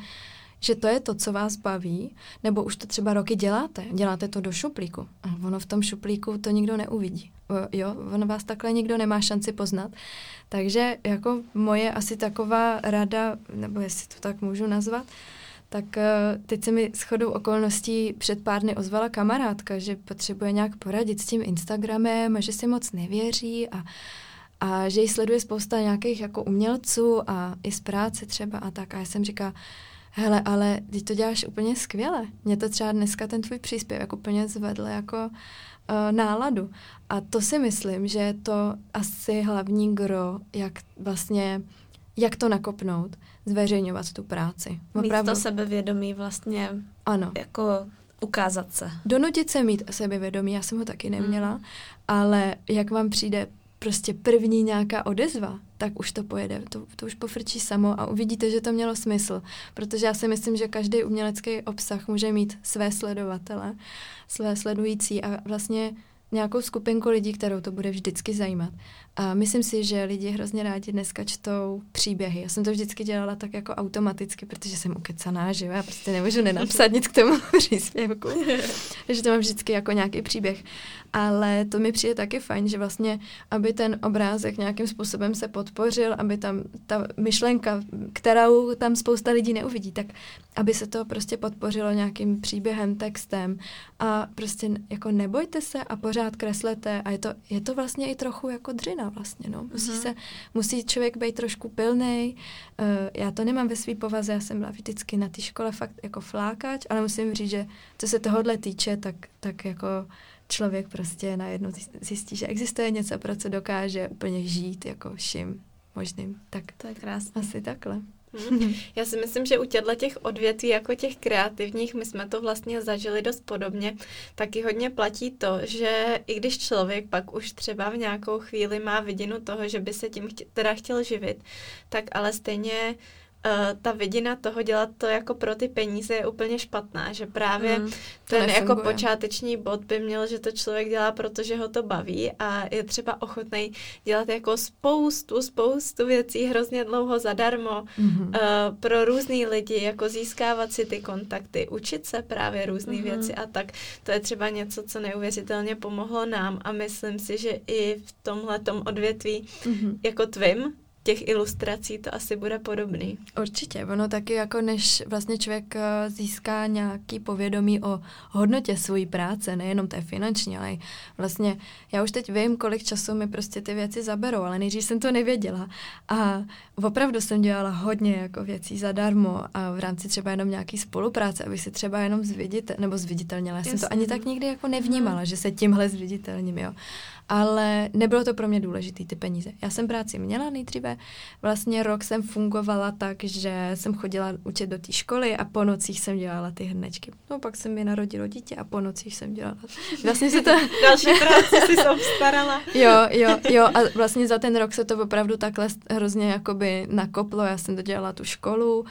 Speaker 3: že to je to, co vás baví, nebo už to třeba roky děláte, děláte to do šuplíku. A ono v tom šuplíku to nikdo neuvidí. Jo, ono vás takhle nikdo nemá šanci poznat. Takže jako moje asi taková rada, nebo jestli to tak můžu nazvat, tak uh, teď se mi shodou okolností před pár dny ozvala kamarádka, že potřebuje nějak poradit s tím Instagramem že si moc nevěří a, a že ji sleduje spousta nějakých jako umělců a i z práce třeba a tak. A já jsem říkala, hele, ale ty to děláš úplně skvěle. Mě to třeba dneska ten tvůj příspěvek úplně zvedl jako uh, náladu. A to si myslím, že je to asi hlavní gro, jak vlastně, jak to nakopnout, zveřejňovat tu práci.
Speaker 1: Opravdu. Mít to sebevědomí vlastně ano. jako ukázat se.
Speaker 3: Donutit se mít sebevědomí, já jsem ho taky neměla, mm. ale jak vám přijde prostě první nějaká odezva, tak už to pojede, to, to už pofrčí samo a uvidíte, že to mělo smysl, protože já si myslím, že každý umělecký obsah může mít své sledovatele, své sledující a vlastně nějakou skupinku lidí, kterou to bude vždycky zajímat. A myslím si, že lidi hrozně rádi dneska čtou příběhy. Já jsem to vždycky dělala tak jako automaticky, protože jsem ukecaná, že já prostě nemůžu nenapsat nic k tomu příspěvku. Takže to mám vždycky jako nějaký příběh. Ale to mi přijde taky fajn, že vlastně, aby ten obrázek nějakým způsobem se podpořil, aby tam ta myšlenka, kterou tam spousta lidí neuvidí, tak aby se to prostě podpořilo nějakým příběhem, textem a prostě jako nebojte se a pořád kreslete a je to, je to vlastně i trochu jako dřina vlastně, no. Musí uh-huh. se, musí člověk být trošku pilnej. Uh, já to nemám ve své povaze, já jsem byla vždycky na té škole fakt jako flákač, ale musím říct, že co se tohohle týče, tak, tak jako člověk prostě najednou zjistí, že existuje něco, pro co dokáže úplně žít jako vším možným. Tak
Speaker 1: to je krásné.
Speaker 3: Asi takhle.
Speaker 2: Hmm. Já si myslím, že u těchto těch odvětví, jako těch kreativních, my jsme to vlastně zažili dost podobně, taky hodně platí to, že i když člověk pak už třeba v nějakou chvíli má vidinu toho, že by se tím chtě, teda chtěl živit, tak ale stejně ta vidina toho dělat to jako pro ty peníze je úplně špatná, že právě mm, ten nefunguje. jako počáteční bod by měl, že to člověk dělá, protože ho to baví a je třeba ochotný dělat jako spoustu, spoustu věcí hrozně dlouho zadarmo mm-hmm. uh, pro různý lidi, jako získávat si ty kontakty, učit se právě různé mm-hmm. věci a tak. To je třeba něco, co neuvěřitelně pomohlo nám a myslím si, že i v tomhle odvětví mm-hmm. jako tvým, těch ilustrací to asi bude podobný.
Speaker 3: Určitě, ono taky jako než vlastně člověk eh, získá nějaký povědomí o hodnotě své práce, nejenom té finanční, ale vlastně já už teď vím, kolik času mi prostě ty věci zaberou, ale nejdřív jsem to nevěděla a opravdu jsem dělala hodně jako věcí zadarmo a v rámci třeba jenom nějaký spolupráce, aby si třeba jenom zvidit, nebo zviditelněla. Já jsem to ani tak nikdy jako nevnímala, že se tímhle zviditelním, jo ale nebylo to pro mě důležité, ty peníze. Já jsem práci měla nejdříve, vlastně rok jsem fungovala tak, že jsem chodila učit do té školy a po nocích jsem dělala ty hrnečky. No pak jsem mi narodilo dítě a po nocích jsem dělala.
Speaker 2: Vlastně se to... Další práce si jsem starala.
Speaker 3: jo, jo, jo a vlastně za ten rok se to opravdu takhle hrozně jakoby nakoplo. Já jsem dodělala tu školu,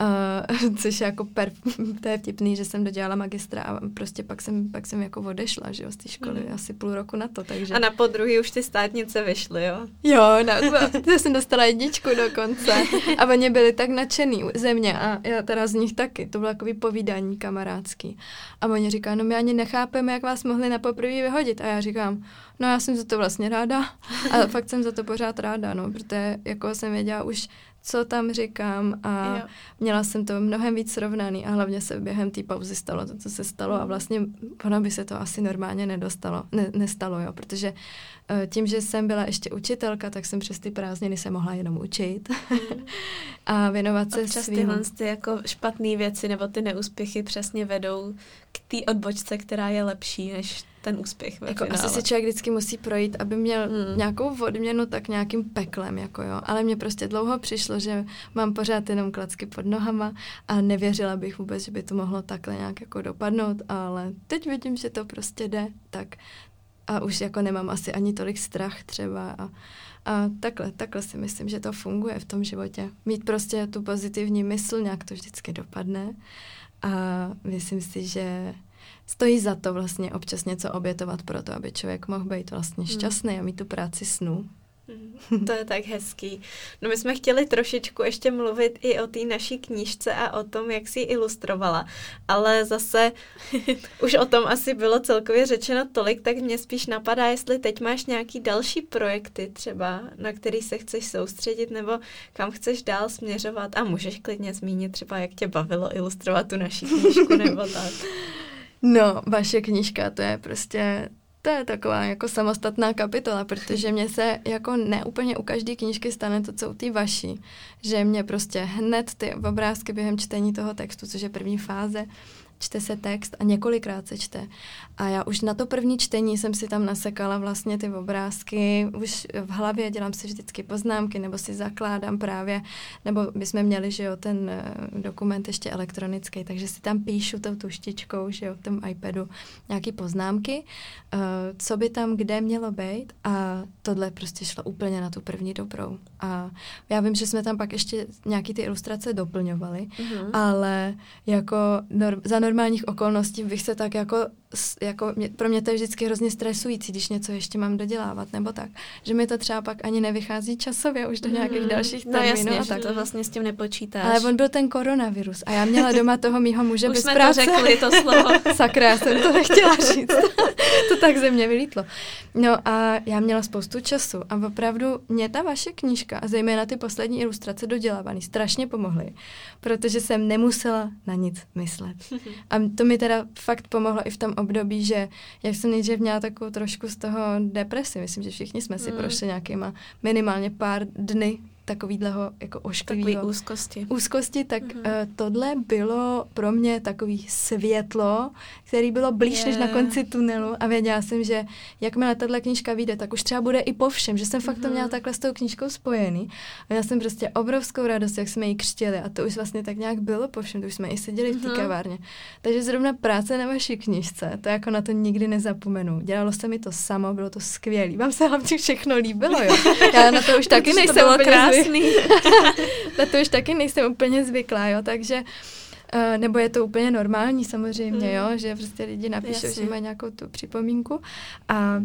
Speaker 3: Uh, což je jako per, to je vtipný, že jsem dodělala magistra a prostě pak jsem, pak jsem jako odešla, že jo, z té školy, mm. asi půl roku na to, takže...
Speaker 2: A na podruhý už ty státnice vyšly, jo?
Speaker 3: Jo, na, to jsem dostala jedničku dokonce a oni byli tak nadšený ze mě a já teda z nich taky, to bylo takový povídání kamarádský. A oni říkají, no my ani nechápeme, jak vás mohli na poprvé vyhodit a já říkám, no já jsem za to vlastně ráda a fakt jsem za to pořád ráda, no, protože jako jsem věděla už co tam říkám a jo. měla jsem to mnohem víc srovnaný a hlavně se během té pauzy stalo to, co se stalo a vlastně ono by se to asi normálně nedostalo, ne, nestalo, jo, protože uh, tím, že jsem byla ještě učitelka, tak jsem přes ty prázdniny se mohla jenom učit mm. a věnovat se
Speaker 1: Občas svým... tyhle ty jako špatné věci nebo ty neúspěchy přesně vedou k té odbočce, která je lepší než ten úspěch ve
Speaker 3: jako
Speaker 1: finále.
Speaker 3: Asi se člověk vždycky musí projít, aby měl
Speaker 1: Hmm.
Speaker 3: nějakou odměnu tak nějakým peklem, jako jo. Ale mně prostě dlouho přišlo, že mám pořád jenom klacky pod nohama a nevěřila bych vůbec, že by to mohlo takhle nějak jako dopadnout, ale teď vidím, že to prostě jde, tak a už jako nemám asi ani tolik strach třeba a, a takhle, takhle si myslím, že to funguje v tom životě. Mít prostě tu pozitivní mysl, nějak to vždycky dopadne a myslím si, že stojí za to vlastně občas něco obětovat pro to, aby člověk mohl být vlastně
Speaker 1: Hmm.
Speaker 3: šťastný a mít tu práci snů.
Speaker 2: Mm, To je tak hezký. No my jsme chtěli trošičku ještě mluvit i o té naší knížce a o tom, jak si ji ilustrovala, ale zase už o tom asi bylo celkově řečeno tolik, tak mě spíš napadá, jestli teď máš nějaký další projekty třeba, na který se chceš soustředit nebo kam chceš dál směřovat a můžeš klidně zmínit třeba, jak tě bavilo ilustrovat tu naší knížku nebo tak.
Speaker 3: No, vaše knížka, to je prostě, to je taková jako samostatná kapitola, protože mně se jako neúplně u každé knížky stane to, co u té vaší, že mě prostě hned ty obrázky během čtení toho textu, což je první fáze, čte se text a několikrát se čte. A já už na to první čtení jsem si tam nasekala vlastně ty obrázky, už v hlavě dělám si vždycky poznámky, nebo si zakládám právě, nebo my jsme měli, že jo, ten eh, dokument ještě elektronický, takže si tam píšu tou tuštičkou, že jo, v tom iPadu nějaký poznámky, eh, co by tam kde mělo být a tohle prostě šlo úplně na tu první dobrou. A já vím, že jsme tam pak ještě nějaký ty ilustrace doplňovali,
Speaker 1: Mhm.
Speaker 3: ale jako nor- za normálních okolností bych se tak jako, jako mě, pro mě to je vždycky hrozně stresující, když něco ještě mám dodělávat nebo tak, že mi to třeba pak ani nevychází časově už do nějakých
Speaker 1: Mhm.
Speaker 3: dalších
Speaker 1: No
Speaker 3: termínů
Speaker 1: jasně,
Speaker 3: a tak.
Speaker 1: to vlastně s tím nepočítáš.
Speaker 3: Ale on byl ten koronavirus a já měla doma toho mýho muže
Speaker 1: Už
Speaker 3: bez
Speaker 1: jsme
Speaker 3: práce.
Speaker 1: to řekli, to slovo.
Speaker 3: Sakra, já jsem to nechtěla říct. to tak ze mě vylítlo. No a já měla spoustu času a opravdu mě ta vaše knížka a zejména ty poslední ilustrace dodělávaný strašně pomohly, protože jsem nemusela na nic myslet. A to mi teda fakt pomohlo i v tom období, že jak jsem nejdřív měla takovou trošku z toho depresi, myslím, že všichni jsme si
Speaker 1: Mm.
Speaker 3: prošli nějakýma minimálně pár dny takovýhleho jako
Speaker 1: Takový
Speaker 3: ošklivého
Speaker 1: úzkosti.
Speaker 3: úzkosti, tak
Speaker 1: Mhm.
Speaker 3: mm-hmm. uh, tohle bylo pro mě takový světlo, který bylo blíž než na konci tunelu a věděla jsem, že jakmile tahle knížka vyjde, tak už třeba bude i po všem, že jsem fakt to
Speaker 1: Mhm.
Speaker 3: měla takhle s tou knížkou spojený. A já jsem prostě obrovskou radost, jak jsme ji křtili a to už vlastně tak nějak bylo po všem, to už jsme i seděli v té
Speaker 1: Mhm.
Speaker 3: kavárně. Takže zrovna práce na vaší knížce, to jako na to nikdy nezapomenu. Dělalo se mi to samo, bylo to skvělé. Vám se hlavně všechno líbilo, jo. Já na to už taky nejsem úplně
Speaker 1: krásný.
Speaker 3: na to už taky nejsem úplně zvyklá, jo, takže Uh, nebo je to úplně normální samozřejmě,
Speaker 1: Mm.
Speaker 3: jo, že prostě lidi napíšou,
Speaker 1: Jasně.
Speaker 3: že mají nějakou tu připomínku a,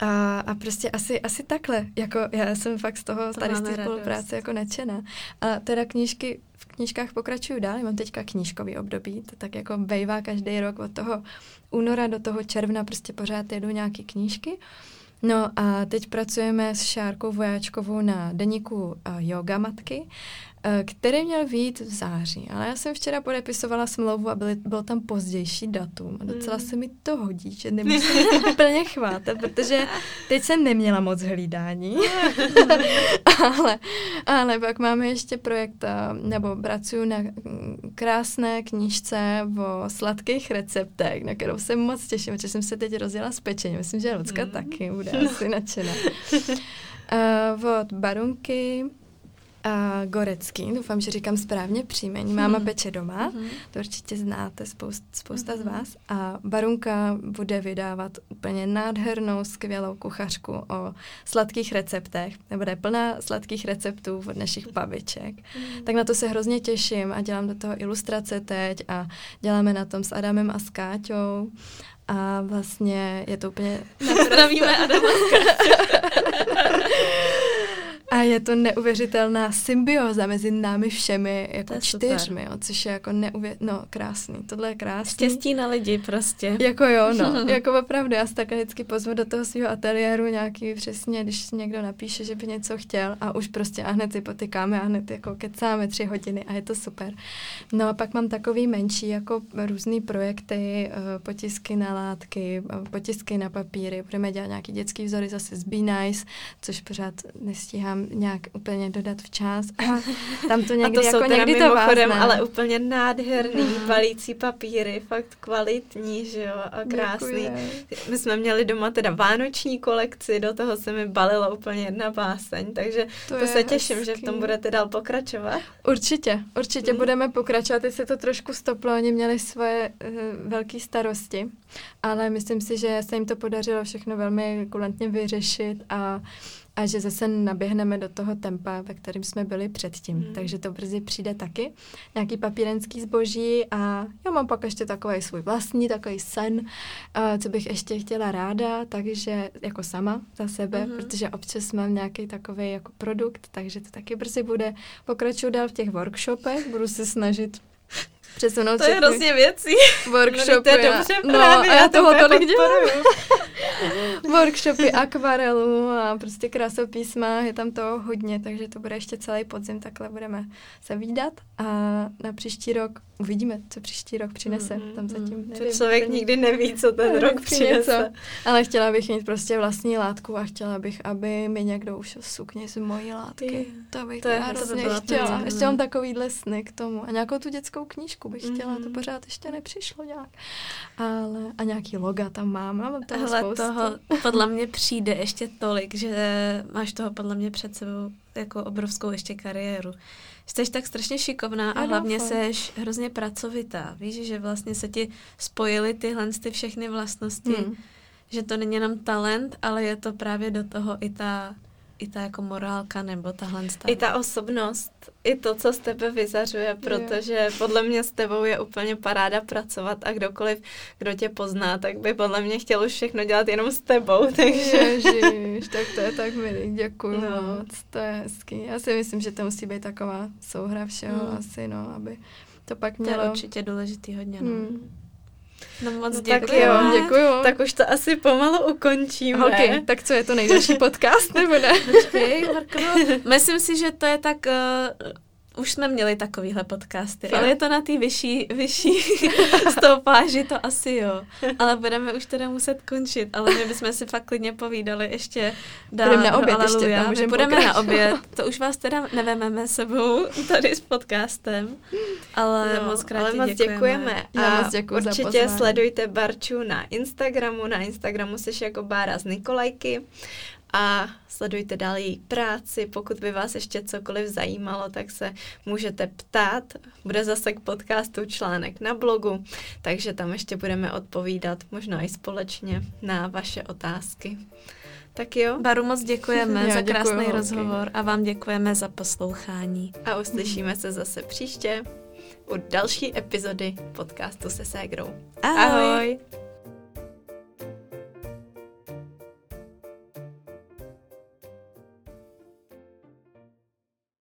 Speaker 3: a, a prostě asi, asi takhle, jako já jsem fakt z toho tady z té
Speaker 1: radost.
Speaker 3: spolupráce jako nadšená. A teda knížky, v knížkách pokračuju dál, mám teďka knížkový období, to tak jako bejvá každý rok od toho února do toho června prostě pořád jedu nějaký knížky. No a teď pracujeme s Šárkou Vojáčkovou na deníku uh, Yoga Matky, který měl být v září, ale já jsem včera podepisovala smlouvu a byly, bylo tam pozdější datum a docela
Speaker 2: Mm.
Speaker 3: se mi to hodí, že nemusím to úplně chvátat, protože teď jsem neměla moc hlídání, ale, ale pak máme ještě projekt, uh, nebo pracuju na mm, krásné knížce o sladkých receptech, na kterou se moc těším, protože jsem se teď rozjela s pečením. Myslím, že Lucka
Speaker 2: Mm.
Speaker 3: taky bude asi nadšená. Uh, od Barunky a Gorecký, doufám, že říkám správně příjmení. Máma
Speaker 1: Mhm.
Speaker 3: peče doma,
Speaker 1: Mhm.
Speaker 3: to určitě znáte spoust, spousta z
Speaker 1: Mhm.
Speaker 3: vás. A Barunka bude vydávat úplně nádhernou, skvělou kuchařku o sladkých receptech. Bude plná sladkých receptů od našich babiček. Tak na to se hrozně těším a dělám do toho ilustrace teď a děláme na tom s Adamem a s Káťou. A vlastně je to úplně...
Speaker 1: Zdravíme Adama.
Speaker 3: A je to neuvěřitelná symbioza mezi námi všemi, jako čtyřmi, jo, což je jako neuvě... No, krásný. Tohle je krásný.
Speaker 1: Štěstí na lidi prostě.
Speaker 3: Jako jo, no. jako opravdu, já se takhle vždycky pozvu do toho svého ateliéru nějaký přesně, když někdo napíše, že by něco chtěl a už prostě a hned si potykáme a hned jako kecáme tři hodiny a je to super. No a pak mám takový menší jako různý projekty, eh, potisky na látky, eh, potisky na papíry, budeme dělat nějaký dětský vzory zase z Be Nice, což pořád nestíháme nějak úplně dodat včas. tam to někdy
Speaker 2: a to
Speaker 3: jako
Speaker 2: jsou teda
Speaker 3: někdy to vázne.
Speaker 2: ale úplně nádherný, balící papíry, fakt kvalitní, že jo, a krásný. Děkuji. My jsme měli doma teda vánoční kolekci, do toho se mi balila úplně jedna báseň, takže to, to se těším, hezký. že v tom budete dál pokračovat.
Speaker 3: Určitě, určitě mm. budeme pokračovat, teď se to trošku stoplo, oni měli svoje uh, velké starosti, ale myslím si, že se jim to podařilo všechno velmi kulantně vyřešit a a že zase naběhneme do toho tempa, ve kterém jsme byli předtím. Hmm. Takže to brzy přijde taky. Nějaký papírenský zboží a já mám pak ještě takový svůj vlastní, takový sen, uh, co bych ještě chtěla ráda, takže jako sama za sebe, hmm. protože občas mám nějaký takový jako produkt, takže to taky brzy bude. Pokračuju dál v těch workshopech, budu se snažit přesunout
Speaker 2: To je hrozně věcí.
Speaker 3: Workshopy.
Speaker 2: No, to je dobře
Speaker 3: no, právě, a já toho tolik dělám. Workshopy akvarelu a prostě krásopísma, je tam toho hodně, takže to bude ještě celý podzim, takhle budeme se výdat a na příští rok uvidíme, co příští rok přinese. Mm, tam zatím
Speaker 2: mm, nevím. Člověk úplně. nikdy neví, co ten ne, rok přinese.
Speaker 3: Ale chtěla bych mít prostě vlastní látku a chtěla bych, aby mi někdo ušel sukně z mojí látky. Je, to bych to je hrozně chtěla. Ještě mám takovýhle sny k tomu. A nějakou tu dětskou knížku bych chtěla, mm. to pořád ještě nepřišlo nějak. Ale, a nějaký loga tam mám, mám toho Hele, spoustu.
Speaker 1: toho podle mě přijde ještě tolik, že máš toho podle mě před sebou jako obrovskou ještě kariéru. Jsi tak strašně šikovná a hlavně seš hrozně pracovitá. Víš, že vlastně se ti spojily tyhle ty všechny vlastnosti, hmm. že to není jenom talent, ale je to právě do toho i ta i ta jako morálka nebo tahle
Speaker 2: I ta osobnost, i to, co z tebe vyzařuje, protože je. podle mě s tebou je úplně paráda pracovat a kdokoliv, kdo tě pozná, tak by podle mě chtěl už všechno dělat jenom s tebou, takže...
Speaker 3: Ježiš, tak to je tak milý, děkuji no. moc, to je hezký. Já si myslím, že to musí být taková souhra všeho hmm. asi, no, aby to pak mělo...
Speaker 1: To je určitě důležitý hodně, no. Hmm. No moc no,
Speaker 2: děkuji. Tak jo, děkuju. Tak už to asi pomalu ukončíme.
Speaker 3: Ok, tak co je to nejdelší podcast, nebo ne?
Speaker 1: Počkej, Myslím si, že to je tak... Uh, už jsme měli takovýhle podcasty, jo. ale je to na té vyšší, vyšší stopáži, to asi jo. Ale budeme už teda muset končit, ale my bychom si fakt klidně povídali ještě dál.
Speaker 3: Budeme na oběd ještě tam
Speaker 1: My budeme pokračovat. na oběd, to už vás teda nevememe sebou tady s podcastem, ale no, moc krát ale moc děkujeme. děkujeme.
Speaker 2: A moc děkuji určitě sledujte Barču na Instagramu, na Instagramu jsi jako Bára z Nikolajky a sledujte dál její práci. Pokud by vás ještě cokoliv zajímalo, tak se můžete ptát. Bude zase k podcastu článek na blogu, takže tam ještě budeme odpovídat možná i společně na vaše otázky. Tak jo.
Speaker 1: Baru moc děkujeme Já za krásný děkuju, rozhovor okay. a vám děkujeme za poslouchání.
Speaker 2: A uslyšíme se zase příště u další epizody podcastu se Ségrou.
Speaker 1: Ahoj. Ahoj.